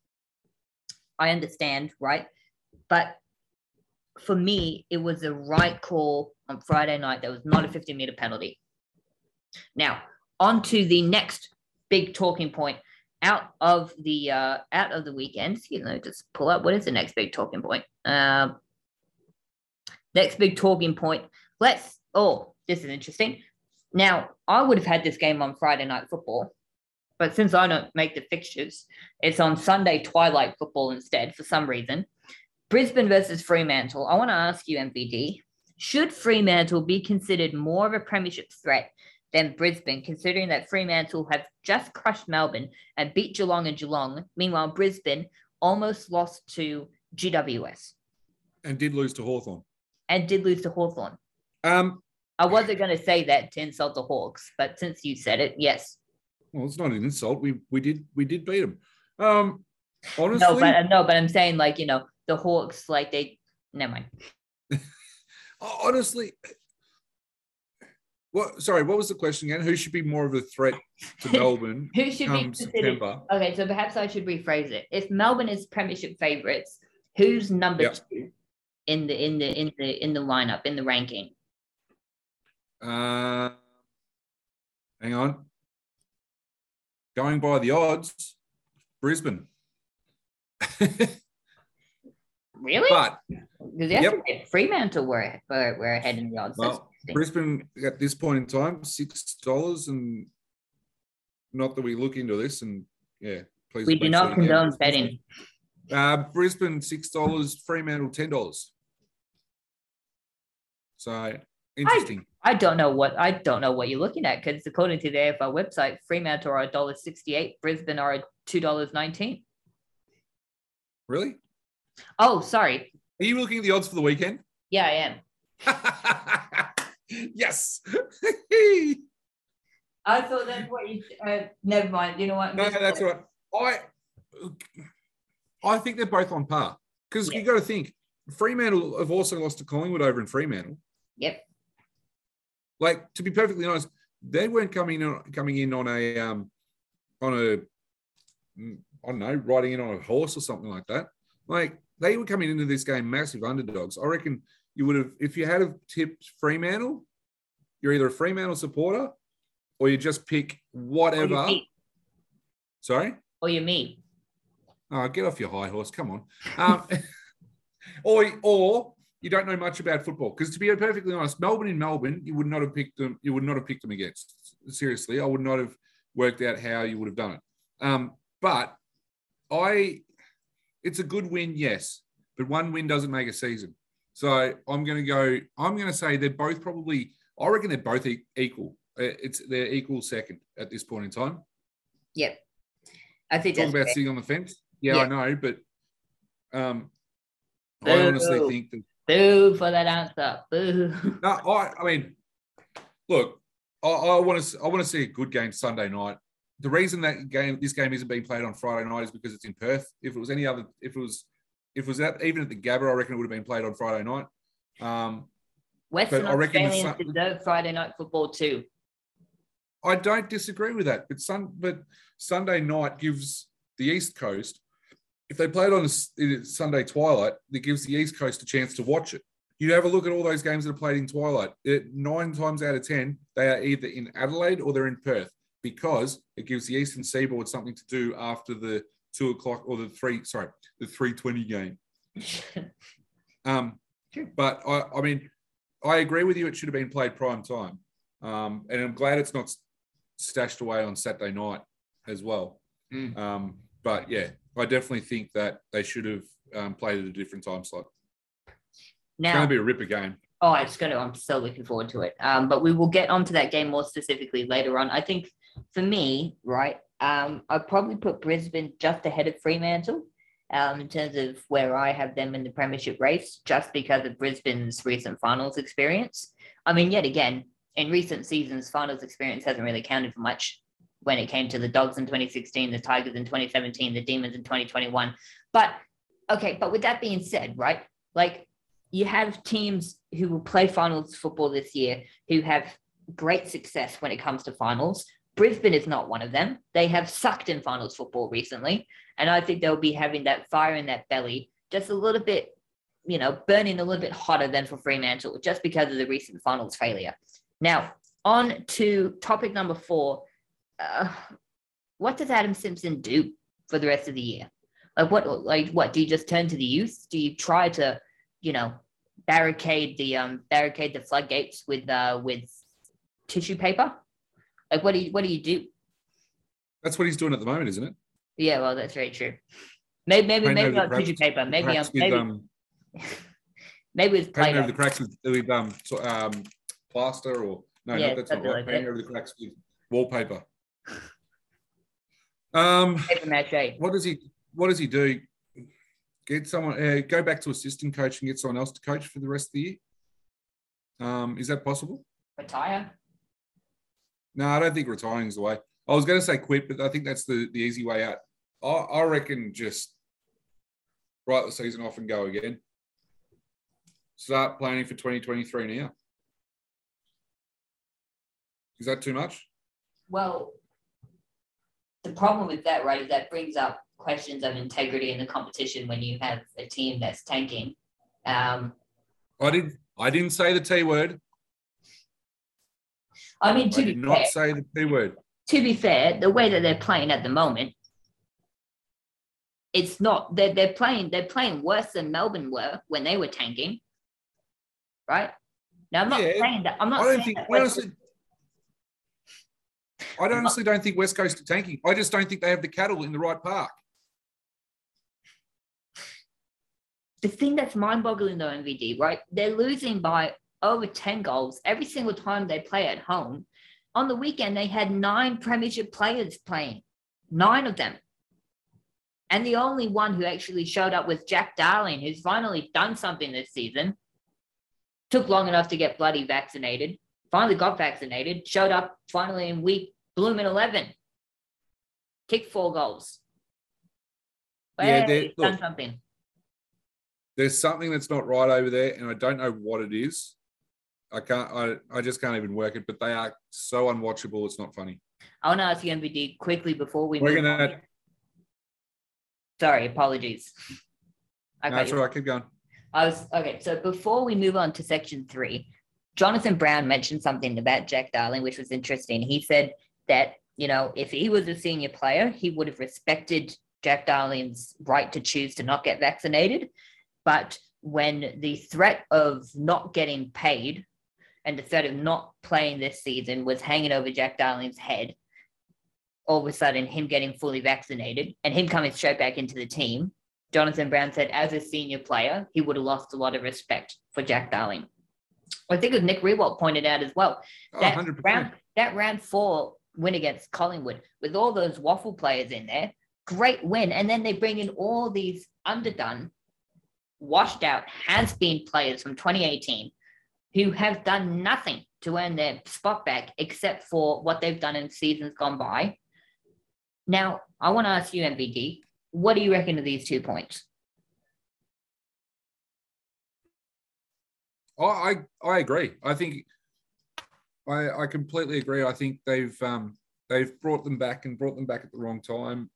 I understand, right? But for me, it was the right call on Friday night. There was not a 50 meter penalty. Now, on to the next big talking point out of the uh, out of the weekend. You know, just pull up what is the next big talking point. Um, next big talking point. Let's. Oh, this is interesting. Now, I would have had this game on Friday night football, but since I don't make the fixtures, it's on Sunday twilight football instead for some reason. Brisbane versus Fremantle. I want to ask you, MVD, should Fremantle be considered more of a premiership threat than Brisbane, considering that Fremantle have just crushed Melbourne and beat Geelong and Geelong? Meanwhile, Brisbane almost lost to GWS. And did lose to Hawthorn. And did lose to Hawthorn. Um, I wasn't going to say that to insult the Hawks, but since you said it, yes. Well, it's not an insult. We we did we did beat them. Um, honestly, no, but no, but I'm saying like you know the Hawks, like they, never mind. Honestly, What? Sorry, what was the question again? Who should be more of a threat to Melbourne Who should be considered? September? Okay, so perhaps I should rephrase it. If Melbourne is Premiership favourites, who's number Yep. two in the in the in the in the lineup in the ranking? Uh, hang on. Going by the odds, Brisbane. Really? but Because yesterday Fremantle were, were were ahead in the odds. Well. Brisbane at this point in time, six dollars, and not that we look into this, and yeah, please. we do not sure condone betting. Uh, Brisbane six dollars, Fremantle ten dollars. So interesting. I don't know what I don't know what you're looking at because according to the AFL website, Fremantle are $1.68, Brisbane are $2.19. Really? Oh, sorry. Are you looking at the odds for the weekend? Yeah, I am. yes. I thought that's what you. Uh, never mind. You know what? No, that's right. I I think they're both on par because Yeah. you got to think Fremantle have also lost to Collingwood over in Fremantle. Yep. Like to be perfectly honest, they weren't coming in coming in on a um on a mm, don't know riding in on a horse or something like that. Like they were coming into this game massive underdogs. I reckon you would have if you had have tipped Fremantle, you're either a Fremantle supporter or you just pick whatever. me. Sorry. Or you me. Oh, get off your high horse. Come on. Um, or, or you don't know much about football. Because to be perfectly honest, Melbourne in Melbourne, you would not have picked them. You would not have picked them against. Seriously, I would not have worked out how you would have done it. Um, but I, it's a good win, yes, but one win doesn't make a season. So I'm going to go. I'm going to say they're both probably. I reckon they're both equal. Uh, It's they're equal second at this point in time. Yep. I think Talk that's about fair. sitting on the fence. Yeah, Yeah. I know, but um, I honestly think that. Boo for that answer. Boo. No, I, I mean, look, I, I want to, I want to see a good game Sunday night. The reason that game, this game isn't being played on Friday night is because it's in Perth. If it was any other, if it was, if it was that even at the Gabba, I reckon it would have been played on Friday night. Um, Western I reckon Australians Sun- deserve Friday night football too. I don't disagree with that, but sun, but Sunday night gives the East Coast, if they play it on a Sunday twilight, it gives the East Coast a chance to watch it. You have a look at all those games that are played in twilight. It, nine times out of ten, they are either in Adelaide or they're in Perth because it gives the Eastern Seaboard something to do after the two o'clock or the three, sorry, the three twenty game. Um, Sure. but I, I mean, I agree with you. It should have been played prime time, um, and I'm glad it's not stashed away on Saturday night as well. Mm. Um, but yeah, I definitely think that they should have um, played at a different time slot. Now, It's Now, going to be a ripper game. Oh, it's gonna. I'm so looking forward to it. Um, but we will get onto that game more specifically later on. I think for me, right, um, I'd probably put Brisbane just ahead of Fremantle, um, in terms of where I have them in the premiership race, just because of Brisbane's recent finals experience. I mean, yet again, in recent seasons, finals experience hasn't really counted for much when it came to the Dogs in 2016, the Tigers in 2017, the Demons in 2021. But okay, but with that being said, right, like you have teams who will play finals football this year who have great success when it comes to finals. Brisbane is not one of them. They have sucked in finals football recently. And I think they'll be having that fire in that belly just a little bit, you know, burning a little bit hotter than for Fremantle just because of the recent finals failure. Now, on to topic number four. Uh, what does Adam Simpson do for the rest of the year? Like what like what do you just turn to the youth? Do you try to you know, barricade the um barricade the floodgates with uh with tissue paper? Like what do you what do you do? That's what he's doing at the moment, isn't it? Yeah, well that's very true. Maybe maybe Paint maybe not cracks- tissue paper. Maybe um, with, maybe um, maybe it's painting over Play-Doh. the cracks with, with um, so- um, plaster or no, Yeah, not, that's not right. like painting that. over the cracks with wallpaper. Um, paper mache. what does he? What does he do? Get someone uh, go back to assistant coach and get someone else to coach for the rest of the year. Um, is that possible? Retire. No, I don't think retiring is the way. I was going to say quit, but I think that's the, the easy way out. I, I reckon just write the season off and go again. Start planning for 2023 now. Is that too much? Well, the problem with that, right, is that brings up questions of integrity in the competition when you have a team that's tanking. Um, I didn't. I didn't say the T word. I mean, to I be did fair, say the T word. to be fair, the way that they're playing at the moment, it's not they're, they're playing they're playing worse than Melbourne were when they were tanking. Right? Now I'm not Yeah, saying that I'm not I don't saying think honestly. I honestly don't think West Coast are tanking. I just don't think they have the cattle in the right park. the thing that's mind-boggling though, MVD, right? They're losing by over 10 goals every single time they play at home. On the weekend, they had nine premiership players playing, nine of them. And the only one who actually showed up was Jack Darling, who's finally done something this season. Took long enough to get bloody vaccinated. Finally got vaccinated. Showed up finally in week blooming 11. Kicked four goals. Yeah, Hey, they- done something. There's something that's not right over there, and I don't know what it is. I can't. I, I just can't even work it. But they are so unwatchable. It's not funny. I want to ask you, MVD, quickly before we We're move on. gonna. Sorry, apologies. I No, that's you. all right. Keep going. I was okay. So before we move on to section three, Jonathan Brown mentioned something about Jack Darling, which was interesting. He said that you know if he was a senior player, he would have respected Jack Darling's right to choose to not get vaccinated, but when the threat of not getting paid and the threat of not playing this season was hanging over Jack Darling's head, all of a sudden him getting fully vaccinated and him coming straight back into the team, Jonathan Brown said as a senior player, he would have lost a lot of respect for Jack Darling. I think as Nick Riewoldt pointed out as well, Oh, that 100%. round that round four win against Collingwood with all those WAFL players in there, great win. And then they bring in all these underdone, washed out, has been players from 2018 who have done nothing to earn their spot back except for what they've done in seasons gone by. Now, I want to ask you, MVD, what do you reckon of these two points? I, I I agree. I think I I completely agree. I think they've um they've brought them back and brought them back at the wrong time.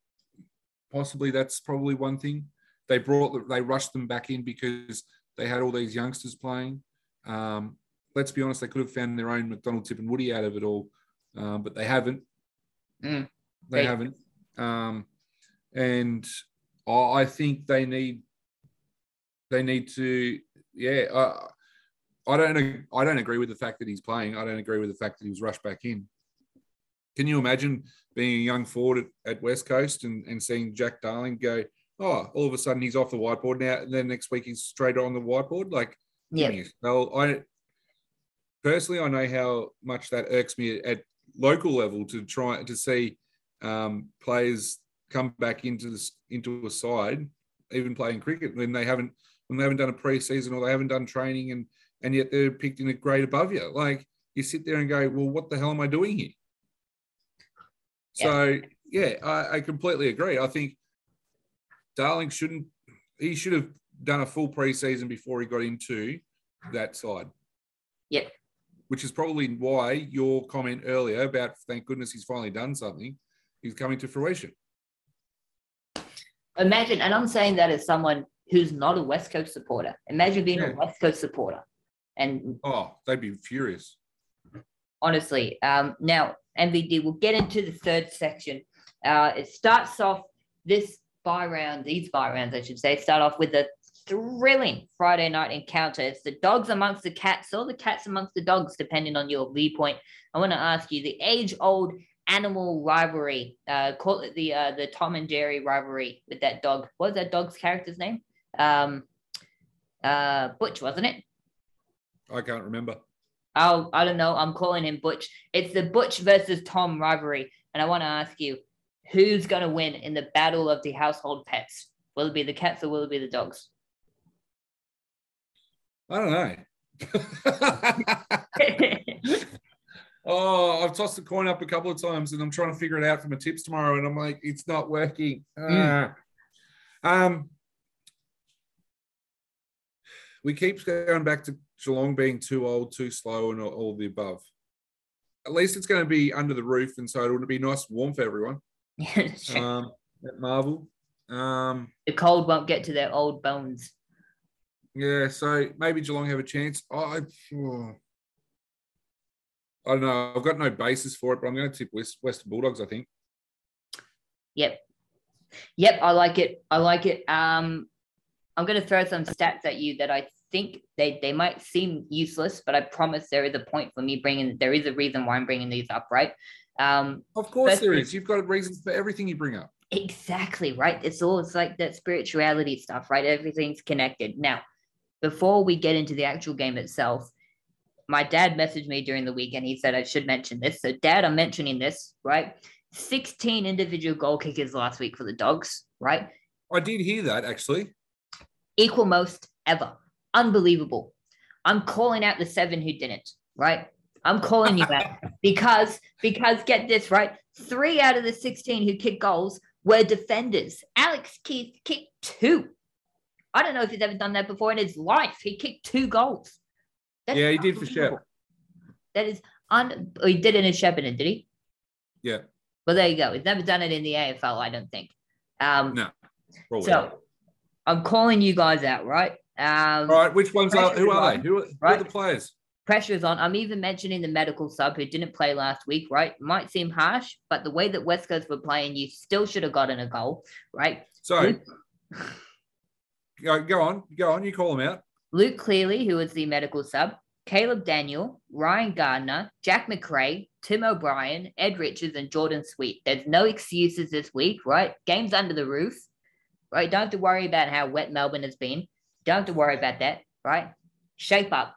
Possibly that's probably one thing. They brought the- they rushed them back in because they had all these youngsters playing. Um, let's be honest, they could have found their own McDonald, Tip, and Woody out of it all, um, but they haven't. Mm. They They- haven't. Um, and I I think they need they need to yeah. Uh, I don't I don't agree with the fact that he's playing. I don't agree with the fact that he was rushed back in. Can you imagine being a young forward at, at West Coast and, and seeing Jack Darling go, oh, all of a sudden he's off the whiteboard now, and then next week he's straight on the whiteboard? Like, Yeah. give me a spell. I personally I know how much that irks me at local level to try to see um, players come back into this into a side, even playing cricket when they haven't when they haven't done a preseason or they haven't done training and and yet they're picked in a grade above you. Like you sit there and go, well, what the hell am I doing here? So yeah, I, I completely agree. I think Darling shouldn't. He should have done a full preseason before he got into that side. Yep. Which is probably why your comment earlier about thank goodness he's finally done something is coming to fruition. Imagine, and I'm saying that as someone who's not a West Coast supporter. Imagine being Yeah. a West Coast supporter. And Oh, they'd be furious. honestly, um, now MVD, we'll get into the third section. Uh, it starts off this buy round, these buy rounds, I should say, start off with a thrilling Friday night encounter. It's the dogs amongst the cats, or the cats amongst the dogs, depending on your viewpoint. I want to ask you the age-old animal rivalry. Uh, call it the uh, the Tom and Jerry rivalry with that dog. What was that dog's character's name? Um, uh, Butch, wasn't it? I can't remember. Oh, I don't know. I'm calling him Butch. It's the Butch versus Tom rivalry. And I want to ask you, who's going to win in the battle of the household pets? Will it be the cats or will it be the dogs? I don't know. oh, I've tossed the coin up a couple of times and I'm trying to figure it out for my tips tomorrow, and I'm like, it's not working. Ah. Um, we keep going back to Geelong being too old, too slow, and all, all the above. at least it's going to be under the roof, and so it'll be nice warm for everyone. Yeah, sure. Um, at Marvel. Um, the cold won't get to their old bones. Yeah, so maybe Geelong have a chance. I, oh, I don't know. I've got no basis for it, but I'm going to tip West, Western Bulldogs. I think. Yep. Yep, I like it. I like it. Um, I'm going to throw some stats at you that I think they, they might seem useless, but I promise there is a point for me bringing, there is a reason why I'm bringing these up, right? Um, Of course, First there is. You've got reasons for everything you bring up. Exactly, right? It's all it's like that spirituality stuff, right? Everything's connected. Now, before we get into the actual game itself, my dad messaged me during the weekend. He said I should mention this. So, Dad, I'm mentioning this, right? 16 individual goal kickers last week for the dogs, right? I did hear that actually. Equal most ever. Unbelievable. I'm calling out the seven who didn't, right? I'm calling you out because because get this right. Three out of the 16 who kicked goals were defenders. Alex Keith kicked two. I don't know if he's ever done that before in his life. He kicked two goals. That's Yeah, he did for. Shep. That is un. oh, he did it in Shepparton, did he? Yeah. Well, there you go. He's never done it in the AFL, I don't think. Um, No. Probably. so I'm calling you guys out, right? Um, All right, which ones are who are they? Who are, who are the players? pressure's on. I'm even mentioning the medical sub who didn't play last week, right? Might seem harsh, but the way that West Coast were playing, you still should have gotten a goal, right? So Luke, go, go on, go on. You call them out. Luke Cleary, who was the medical sub, Caleb Daniel, Ryan Gardner, Jack Macrae, Tim O'Brien, Ed Richards, and Jordan Sweet. There's no excuses this week, right? Game's under the roof, right? Don't have to worry about how wet Melbourne has been. Don't have to worry about that, right? Shape up.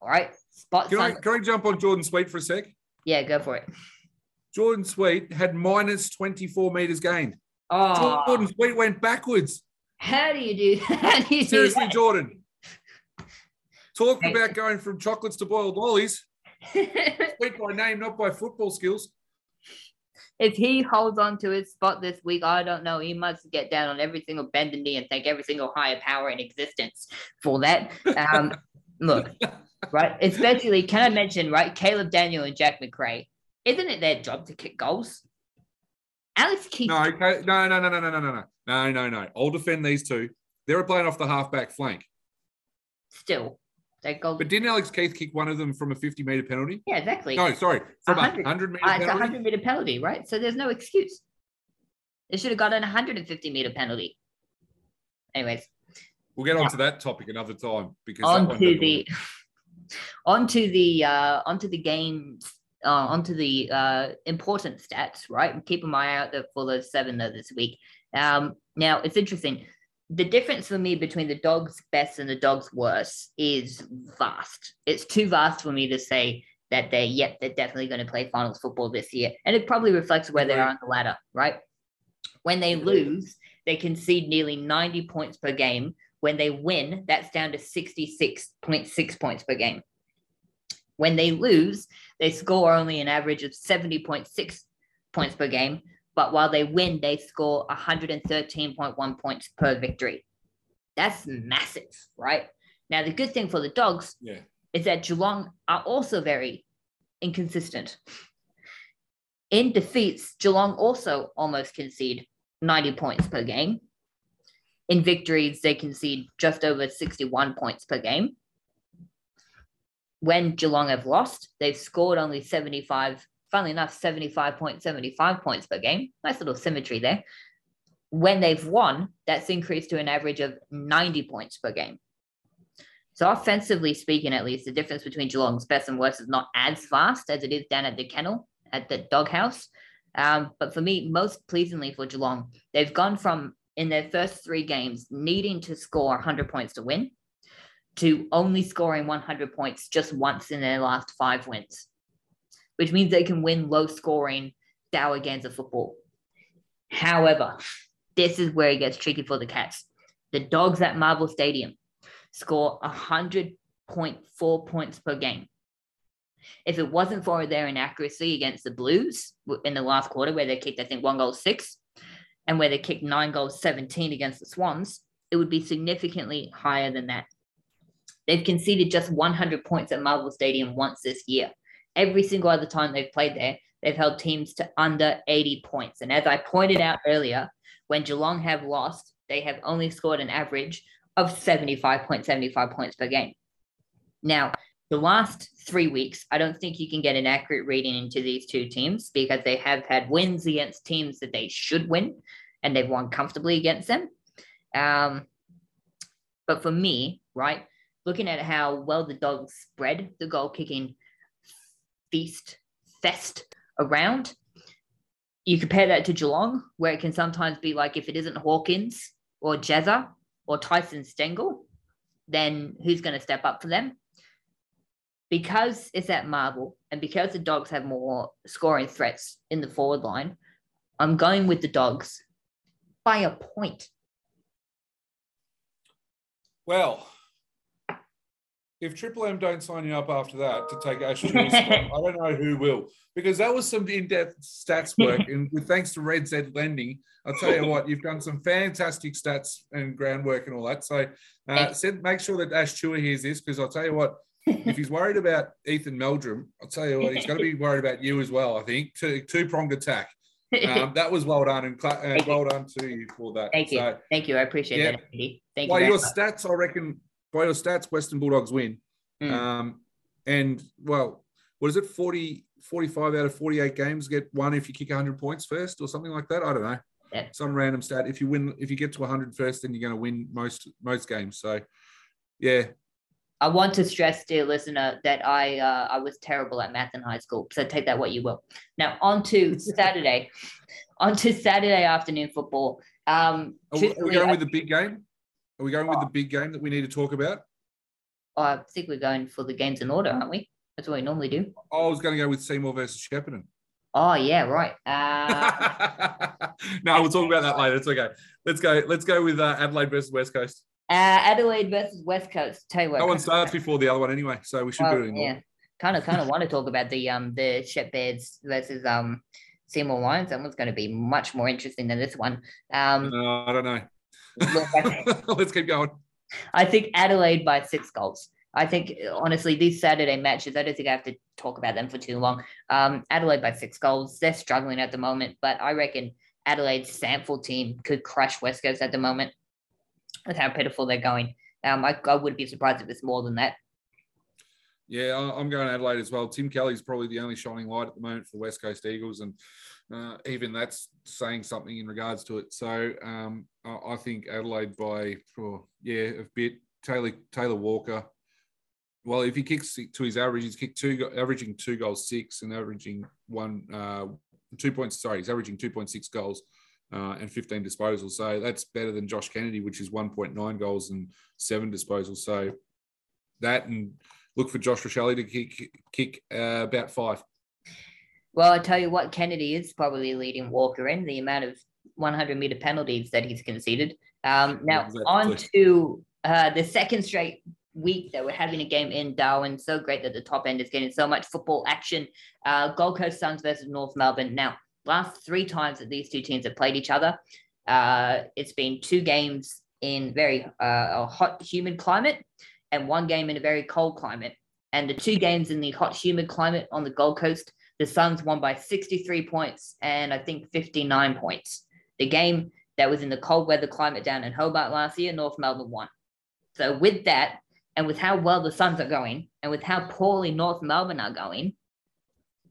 All right. Spot Can I, can I jump on Jordan Sweet for a sec? Yeah, go for it. Jordan Sweet had minus 24 meters gained. Oh, Jordan Sweet went backwards. How do you do? How do you do Seriously, that? Jordan. Talk about going from chocolates to boiled lollies. Sweet by name, not by football skills. if he holds on to his spot this week, I don't know. He must get down on every single bended knee and thank every single higher power in existence for that. Um, look, right? Especially, can I mention, right? Caleb Daniel and Jack Macrae. Isn't it their job to kick goals? Alex Keith. No, okay. no, no, no, no, no, no, no, no, no, no. I'll defend these two. They're playing off the halfback flank. Still, that goal. But didn't Alex Keith kick one of them from a 50 meter penalty? yeah, exactly. No, sorry, from a 100. 100 meter Uh, it's a 100 meter penalty, right? So there's no excuse. They should have got an 150 meter penalty. Anyways, We'll get on to that topic another time because onto the onto the uh onto the games uh, onto the uh important stats right keep an eye out for those seven though this week um now it's interesting. The difference for me between the dog's best and the dog's worst is vast. It's too vast for me to say that they're yep they're definitely going to play finals football this year. And it probably reflects where they are on the ladder right? When they lose they concede nearly 90 points per game. When they win, that's down to 66.6 points per game. When they lose, they score only an average of 70.6 points per game. But while they win, they score 113.1 points per victory. That's massive, right? Now, the good thing for the Dogs Yeah. is that Geelong are also very inconsistent. In defeats, Geelong also almost concede 90 points per game. In victories, they concede just over 61 points per game. When Geelong have lost, they've scored only 75, funnily enough, 75.75 points per game. Nice little symmetry there. When they've won, that's increased to an average of 90 points per game. So offensively speaking, at least, the difference between Geelong's best and worst is not as vast as it is down at the kennel, at the doghouse. Um, but for me, most pleasingly for Geelong, they've gone from in their first three games needing to score 100 points to win to only scoring 100 points just once in their last five wins, which means they can win low scoring dour games of football. However, this is where it gets tricky for the Cats. The Dogs at Marvel Stadium score 100.4 points per game. If it wasn't for their inaccuracy against the Blues in the last quarter, where they kicked, I think, one goal six, and where they kicked nine goals 17 against the Swans, it would be significantly higher than that. They've conceded just 100 points at Marvel Stadium once this year. Every single other time they've played there, they've held teams to under 80 points. And as I pointed out earlier, when Geelong have lost, they have only scored an average of 75.75 points per game. Now, the last three weeks, I don't think you can get an accurate reading into these two teams because they have had wins against teams that they should win and they've won comfortably against them. Um, but for me, right, looking at how well the dogs spread the goal kicking feast fest around, you compare that to Geelong, where it can sometimes be like if it isn't Hawkins or Jezza or Tyson Stengel, then who's going to step up for them? Because it's at Marvel and because the Dogs have more scoring threats in the forward line, I'm going with the Dogs by a point. Well, if Triple M don't sign you up after that to take Ash I don't know who will, because that was some in-depth stats work, and with thanks to Red Z Lending, I'll tell you what, you've done some fantastic stats and groundwork and all that. So, uh, said, make sure that Ash Chua hears this, because I'll tell you what, if he's worried about Ethan Meldrum, I'll tell you what, he's going to be worried about you as well. I think two two pronged attack. Um, that was well done, and uh, well done to you for that. Thank you, so, thank you, I appreciate yeah, that. Thank you. By your much. stats, I reckon by your stats, Western Bulldogs win. Mm. Um, and well, what is it? 40, 45 out of 48 games get one if you kick 100 points first or something like that. I don't know. Yeah. Some random stat. If you win, if you get to 100 first, then you're going to win most most games. So, yeah. I want to stress, dear listener, that I uh, I was terrible at math in high school. So take that what you will. Now on to Saturday, on to Saturday afternoon football. Um, are, we, are we going with the big game? Are we going with the big game that we need to talk about? I think we're going for the games in order, aren't we? That's what we normally do. I was going to go with Seymour versus Shepparton. Oh yeah, right. Uh... no, we'll talk about that later. It's okay. Let's go. Let's go with uh, Adelaide versus West Coast. Uh, Adelaide versus West Coast. Tell you what, that one starts before the other one anyway, so we should well, do it Yeah, kind of, kind of want to talk about the um the Shep Bears versus um Seymour Lions. That one's going to be much more interesting than this one. Um, no, I don't know. Let's keep going. I think Adelaide by six goals. I think honestly, these Saturday matches, I don't think I have to talk about them for too long. Um, Adelaide by six goals. They're struggling at the moment, but I reckon Adelaide's SANFL team could crush West Coast at the moment with how pitiful they're going. Um, I, I would be surprised if it's more than that. Yeah, I'm going Adelaide as well. Tim Kelly's probably the only shining light at the moment for the West Coast Eagles, and uh, even that's saying something in regards to it. So um, I think Adelaide by, oh, yeah, a bit. Taylor Taylor Walker. Well, if he kicks to his average, he's kicked two, averaging two goals six, and averaging one uh, two points. Sorry, he's averaging two point six goals uh, and fifteen disposals. So that's better than Josh Kennedy, which is one point nine goals and seven disposals. So that and look for Josh Rachele to kick kick uh, about five. Well, I tell you what, Kennedy is probably leading Walker in the amount of 100 meter penalties that he's conceded. Um, now, exactly. on to uh, the second straight week that we're having a game in Darwin. So great that the top end is getting so much football action. Uh, Gold Coast Suns versus North Melbourne. Now, last three times that these two teams have played each other, uh, it's been two games in very uh, hot, humid climate and one game in a very cold climate. And the two games in the hot, humid climate on the Gold Coast the Suns won by 63 points and I think 59 points. The game that was in the cold weather climate down in Hobart last year, North Melbourne won. So with that, and with how well the Suns are going, and with how poorly North Melbourne are going,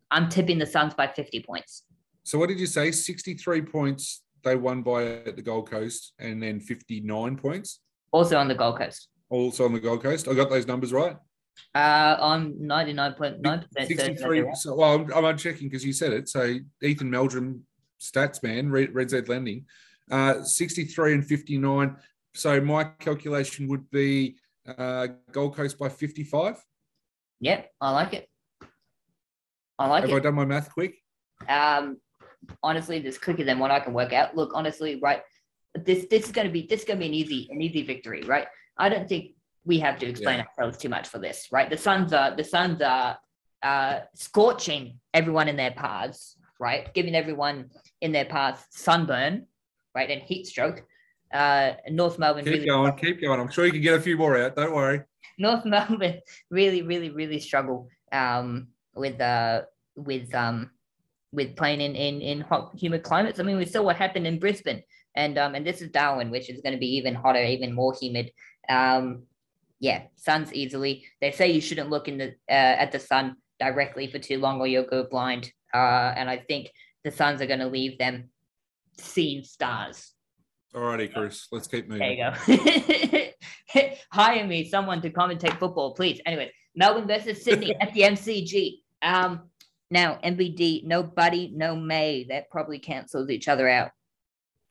I'm tipping the Suns by 50 points. So what did you say? 63 points they won by at the Gold Coast, and then 59 points. Also on the Gold Coast. Also on the Gold Coast. I got those numbers right. Uh, I'm 99.9%. 63. So, well, I'm, I'm checking because you said it. So, Ethan Meldrum, stats man, Red, Z Lending, uh, 63 and 59. So, my calculation would be uh, Gold Coast by 55. Yep, I like it. I like Have it. Have I done my math quick? Um, honestly, this quicker than what I can work out. Look, honestly, right, this this is going to be this is going to be an easy an easy victory, right? I don't think we have to explain yeah. ourselves too much for this, right? The Suns are the Suns are uh, scorching everyone in their paths, right? Giving everyone in their paths sunburn, right, and heat stroke. Uh, North Melbourne. Keep really going, keep going. I'm sure you can get a few more out. Don't worry. North Melbourne really, really, really struggle um, with uh with um with playing in in in hot humid climates. I mean, we saw what happened in Brisbane, and um and this is Darwin, which is going to be even hotter, even more humid. Um, yeah, Suns easily. They say you shouldn't look in the uh, at the sun directly for too long, or you'll go blind. Uh, and I think the Suns are going to leave them seeing stars. Alrighty, Chris, let's keep moving. There you go. Hire me, someone to commentate football, please. Anyway, Melbourne versus Sydney at the MCG. Um, now MVD, no Buddy, no May. That probably cancels each other out.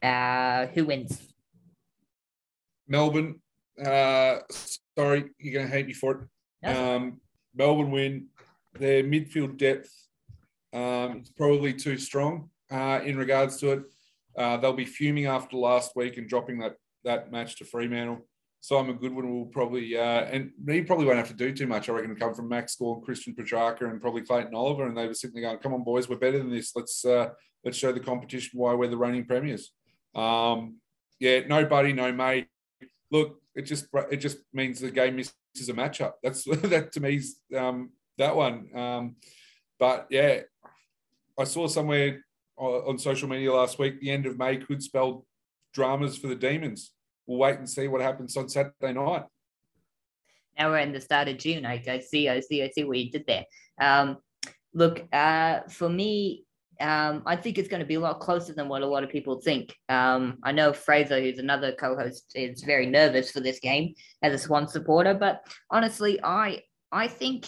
Uh, who wins? Melbourne. Uh, sorry, you're gonna hate me for it. Um, Melbourne win. Their midfield depth um, it's probably too strong uh, in regards to it. Uh, they'll be fuming after last week and dropping that that match to Fremantle. Simon Goodwin will probably, uh, and he probably won't have to do too much. I reckon come from Max Gawn, Christian Petracca, and probably Clayton Oliver, and they were sitting there going, "Come on, boys, we're better than this. Let's uh, let's show the competition why we're the reigning premiers." Um, yeah, nobody, no mate. Look, it just it just means the game misses a matchup. That's that to me is um, that one. Um, but yeah, I saw somewhere on social media last week the end of May could spell dramas for the Demons. We'll wait and see what happens on Saturday night. Now we're in the start of June. I, see, I see, I see what you did there. Um, look, uh, for me, um, I think it's going to be a lot closer than what a lot of people think. Um, I know Fraser, who's another co-host, is very nervous for this game as a Swan supporter, but honestly, I I think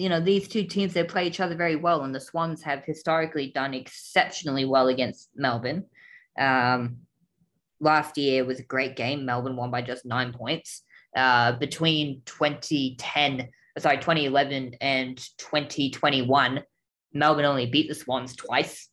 you know, these two teams, they play each other very well, and the Swans have historically done exceptionally well against Melbourne. Um, last year was a great game. Melbourne won by just nine points. Uh, between 2010, sorry, 2011 and 2021, Melbourne only beat the Swans twice,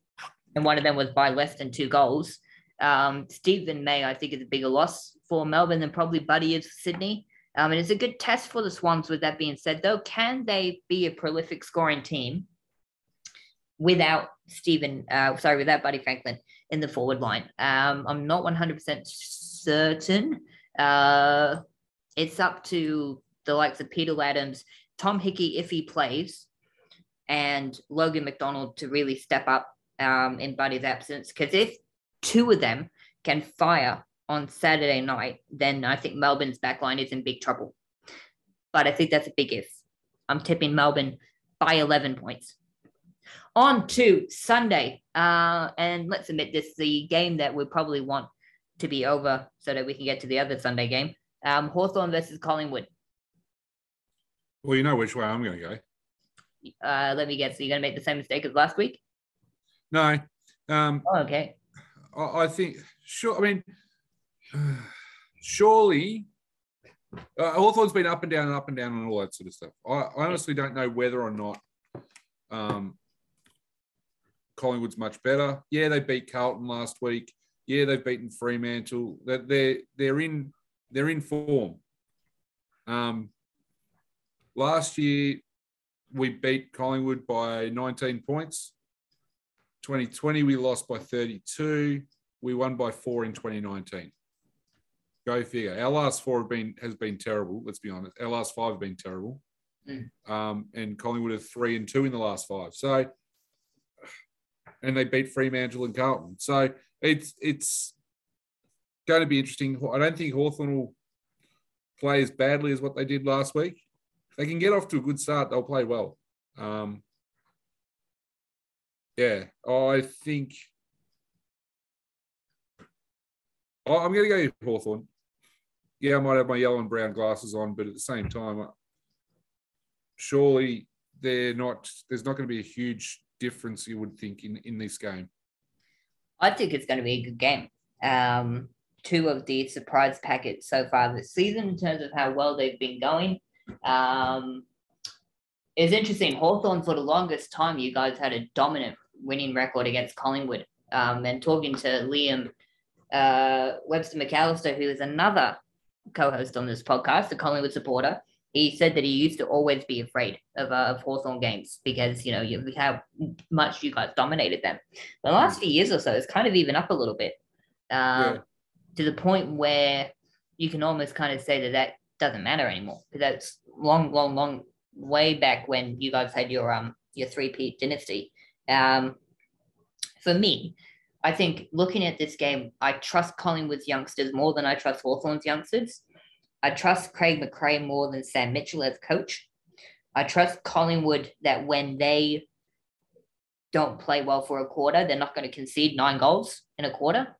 and one of them was by less than two goals. Um, Steven May, I think, is a bigger loss for Melbourne than probably Buddy is for Sydney. Um, and it's a good test for the Swans. With that being said, though, can they be a prolific scoring team without Steven? Uh, sorry, without Buddy Franklin in the forward line? Um, I'm not 100% certain. Uh, it's up to the likes of Peter Ladhams, Tom Hickey if he plays, and Logan McDonald to really step up um, in Buddy's absence. Because if two of them can fire on Saturday night, then I think Melbourne's backline is in big trouble. But I think that's a big if. I'm tipping Melbourne by 11 points. On to Sunday. Uh, and let's admit this the game that we probably want to be over so that we can get to the other Sunday game. Um, Hawthorn versus Collingwood. Well, you know which way I'm going to go. Uh, let me guess. So you're going to make the same mistake as last week? No. Um, oh, okay. I, I think, sure. I mean, surely uh, Hawthorn's been up and down and up and down and all that sort of stuff. I, I honestly don't know whether or not um, Collingwood's much better. Yeah, they beat Carlton last week. Yeah, they've beaten Fremantle. That they're they're in they're in form. Um, last year we beat Collingwood by 19 points. 2020 we lost by 32. We won by four in 2019. Go figure. Our last four have been has been terrible. Let's be honest. Our last five have been terrible. Mm. Um, and Collingwood are three and two in the last five. So, and they beat Fremantle and Carlton. So it's it's going to be interesting. I don't think Hawthorn will play as badly as what they did last week. They can get off to a good start, they'll play well. Um, yeah, I think I'm going to go Hawthorn yeah, I might have my yellow and brown glasses on, but at the same time, uh, surely they're not. There's not going to be a huge difference. You would think in in this game. I think it's going to be a good game. Um, two of the surprise packets so far this season in terms of how well they've been going. Um, it's interesting. Hawthorn for the longest time, you guys had a dominant winning record against Collingwood. Um, and talking to Liam uh, Webster McAllister, who is another co-host on this podcast, a Collingwood supporter, he said that he used to always be afraid of, uh, of Hawthorn games because, you know, you, how much you guys dominated them. The last few years or so, it's kind of even up a little bit um, yeah. to the point where you can almost kind of say that that doesn't matter anymore. Because that's long, long, long way back when you guys had your um your three-peat dynasty. Um, for me, I think looking at this game, I trust Collingwood's youngsters more than I trust Hawthorn's youngsters. I trust Craig McRae more than Sam Mitchell as coach. I trust Collingwood that when they don't play well for a quarter, they're not going to concede nine goals in a quarter,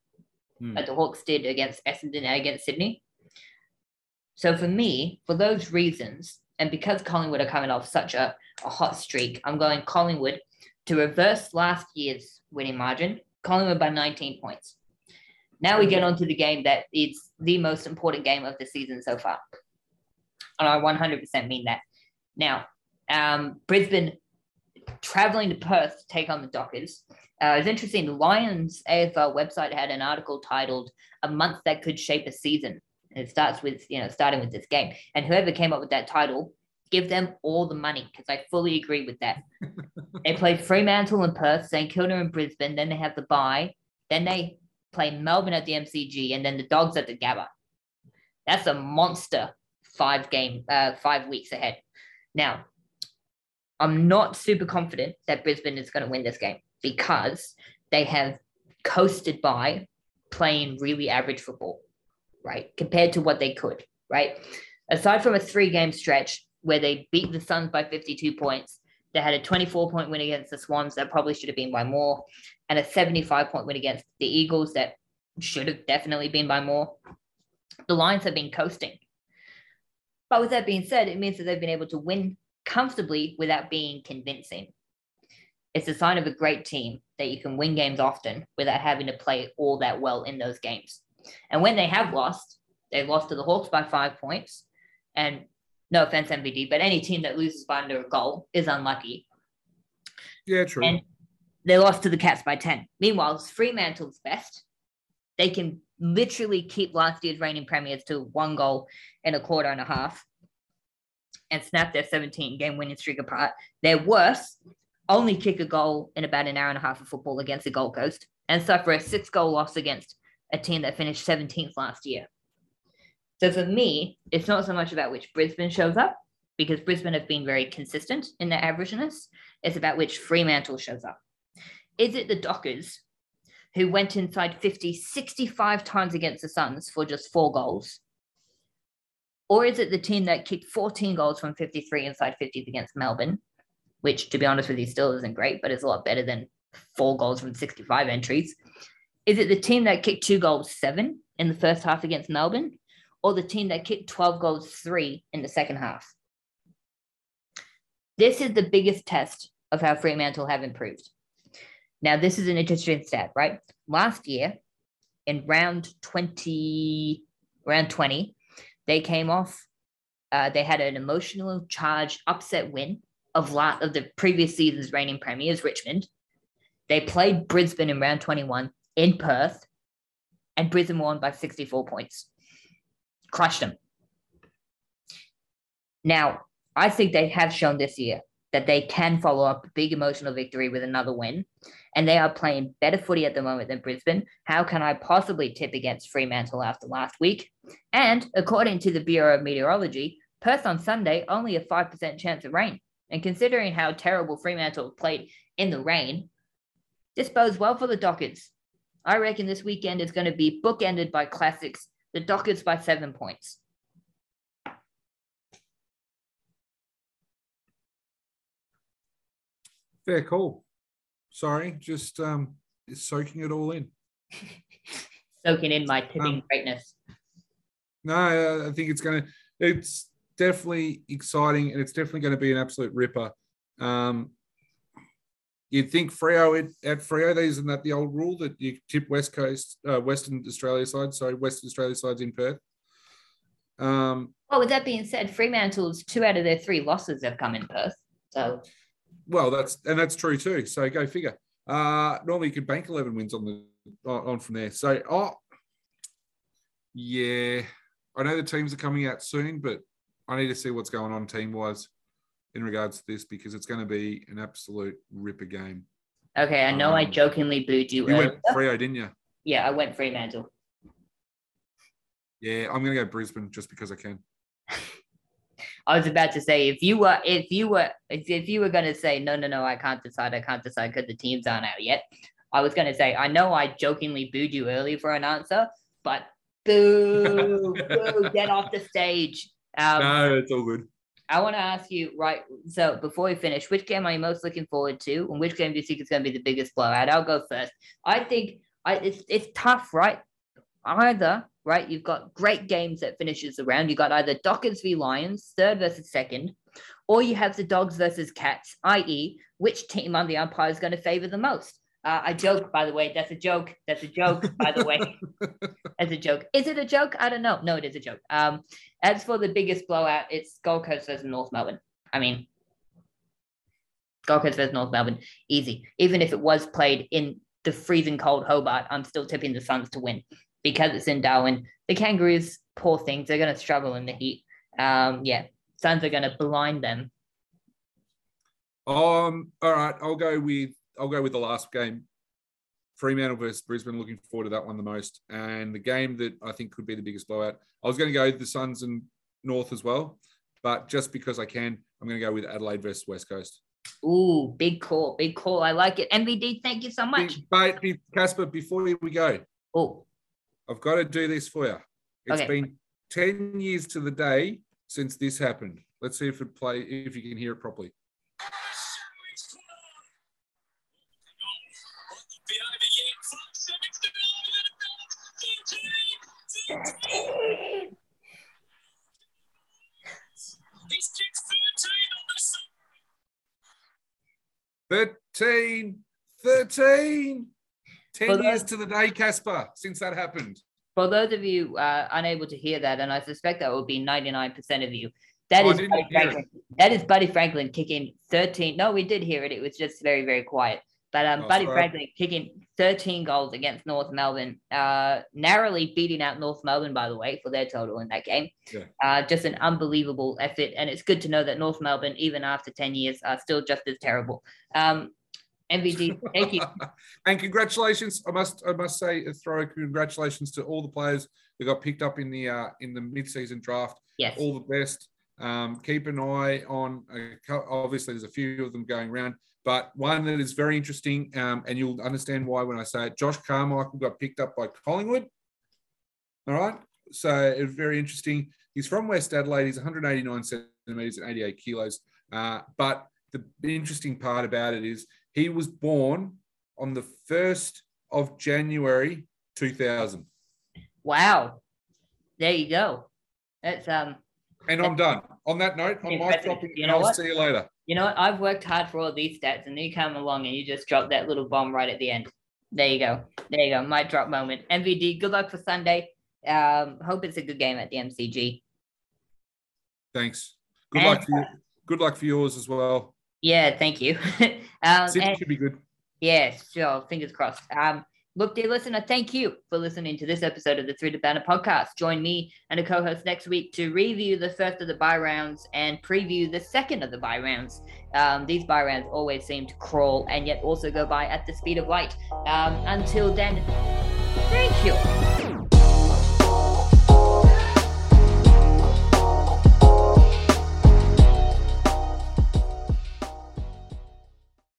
hmm. like the Hawks did against Essendon and against Sydney. So for me, for those reasons, and because Collingwood are coming off such a, a hot streak, I'm going Collingwood to reverse last year's winning margin, Collingwood by 19 points. Now we get on to the game that is the most important game of the season so far. And I 100% mean that. Now, um, Brisbane traveling to Perth to take on the Dockers. Uh, it's interesting. The Lions AFL website had an article titled "A Month That Could Shape a Season." And it starts with you know starting with this game, and whoever came up with that title, give them all the money because I fully agree with that. they play Fremantle and Perth, St Kilda and Brisbane. Then they have the bye. Then they play Melbourne at the MCG, and then the Dogs at the Gabba. That's a monster five game, uh, five weeks ahead. Now, I'm not super confident that Brisbane is going to win this game because they have coasted by playing really average football, right? Compared to what they could, right? Aside from a three game stretch where they beat the Suns by 52 points, they had a 24 point win against the Swans that probably should have been by more, and a 75 point win against the Eagles that should have definitely been by more. The Lions have been coasting. But with that being said, it means that they've been able to win comfortably without being convincing. It's a sign of a great team that you can win games often without having to play all that well in those games. And when they have lost, they've lost to the Hawks by five points. And no offense, MVD, but any team that loses by under a goal is unlucky. Yeah, true. And they lost to the Cats by 10. Meanwhile, Fremantle's best. They can literally keep last year's reigning premiers to one goal in a quarter and a half and snap their 17 game winning streak apart. They're worse, only kick a goal in about an hour and a half of football against the Gold Coast and suffer a six goal loss against a team that finished 17th last year. So for me, it's not so much about which Brisbane shows up because Brisbane have been very consistent in their averageness. It's about which Fremantle shows up. Is it the Dockers who went inside 50 65 times against the Suns for just four goals or is it the team that kicked 14 goals from 53 inside 50s against Melbourne, which, to be honest with you, still isn't great, but it's a lot better than four goals from 65 entries? Is it the team that kicked two goals, seven in the first half against Melbourne, or the team that kicked 12 goals, three in the second half? This is the biggest test of how Fremantle have improved. Now, this is an interesting stat, right? Last year, in round 20, round 20, they came off. Uh, they had an emotional charged upset win of lot of the previous season's reigning premiers, Richmond. They played Brisbane in round 21 in Perth, and Brisbane won by 64 points. Crushed them. Now, I think they have shown this year that they can follow up a big emotional victory with another win and they are playing better footy at the moment than Brisbane. How can I possibly tip against Fremantle after last week? And according to the Bureau of Meteorology, Perth on Sunday only a 5% chance of rain. And considering how terrible Fremantle played in the rain, this bodes well for the Dockers. I reckon this weekend is going to be bookended by classics, the Dockers by seven points. Fair call sorry, just um, soaking it all in. soaking in my tipping um, greatness. No, I think it's going to. It's definitely exciting, and it's definitely going to be an absolute ripper. Um, you'd think Freo at, at Freo, isn't that the old rule that you tip West Coast, uh, Western Australia side, sorry, Western Australia sides in Perth? Um, well, with that being said, Fremantle's two out of their three losses have come in Perth. So well, that's and that's true too. So go figure. Uh, normally you could bank eleven wins on the on from there. So oh, yeah, I know the teams are coming out soon, but I need to see what's going on team wise in regards to this because it's going to be an absolute ripper game. Okay, I know um, I jokingly booed you. You earlier. went Freo, didn't you? Yeah, I went Fremantle. Yeah, I'm going to go Brisbane just because I can. I was about to say if you were if you were if, you were gonna say no no no I can't decide I can't decide because the teams aren't out yet. I was gonna say I know I jokingly booed you early for an answer, but boo boo get off the stage. Um, no, it's all good. I want to ask you right. So before we finish, which game are you most looking forward to, and which game do you think is going to be the biggest blowout? I'll go first. I think I it's it's tough, right? Either right, you've got great games that finishes around. You got either Dockers v Lions, third versus second, or you have the Dogs versus Cats, i.e., which team on the umpire is going to favor the most. Uh, I joke, by the way. That's a joke. That's a joke, by the way. That's a joke. Is it a joke? I don't know. No, it is a joke. Um, as for the biggest blowout, it's Gold Coast versus North Melbourne. I mean, Gold Coast versus North Melbourne, easy. Even if it was played in the freezing cold Hobart, I'm still tipping the Suns to win because it's in Darwin. The Kangaroos, poor things, they're going to struggle in the heat. Um, yeah, Suns are going to blind them. Um, all right, I'll go with I'll go with the last game. Fremantle versus Brisbane. Looking forward to that one the most. And the game that I think could be the biggest blowout. I was going to go with the Suns and North as well, but just because I can, I'm going to go with Adelaide versus West Coast. Ooh, big call, big call. I like it. MVD, thank you so much. But Casper, before we go, oh, I've got to do this for you. It's okay. been 10 years to the day since this happened. Let's see if it play if you can hear it properly. 13, 13. 10 for years to the day, Casper, since that happened. For those of you uh, unable to hear that, and I suspect that will be 99% of you, that oh, is Buddy Franklin. That is Buddy Franklin kicking 13. No, we did hear it. It was just very, very quiet. But um, oh, Buddy. Franklin kicking 13 goals against North Melbourne, uh, narrowly beating out North Melbourne, by the way, for their total in that game. Yeah. Uh, just an unbelievable effort. And it's good to know that North Melbourne, even after 10 years, are still just as terrible. Um, MVD, thank you. and congratulations. I must I must say a throw congratulations to all the players that got picked up in the uh, in the mid-season draft. Yes. All the best. Um, keep an eye on. Uh, obviously, there's a few of them going around, but one that is very interesting, um, and you'll understand why when I say it. Josh Carmichael got picked up by Collingwood. All right, so it's very interesting. He's from West Adelaide. He's 189 centimeters and 88 kilos. Uh, but the interesting part about it is he was born on the 1st of January 2000. Wow. There you go. That's um and I'm done. On that note, I'm mic dropping. You know I'll what? see you later. You know what? I've worked hard for all these stats, and you come along and you just drop that little bomb right at the end. There you go. There you go. My drop moment. MVD. Good luck for Sunday. Um, hope it's a good game at the MCG. Thanks. Good and, luck for you. Good luck for yours as well. Yeah, thank you. um, Sydney should be good. Yeah, sure. Fingers crossed. Um, look, dear listener, thank you for listening to this episode of the Three to Banner podcast. Join me and a co-host next week to review the first of the bye rounds and preview the second of the bye rounds. Um, these bye rounds always seem to crawl and yet also go by at the speed of light. Um, until then, thank you.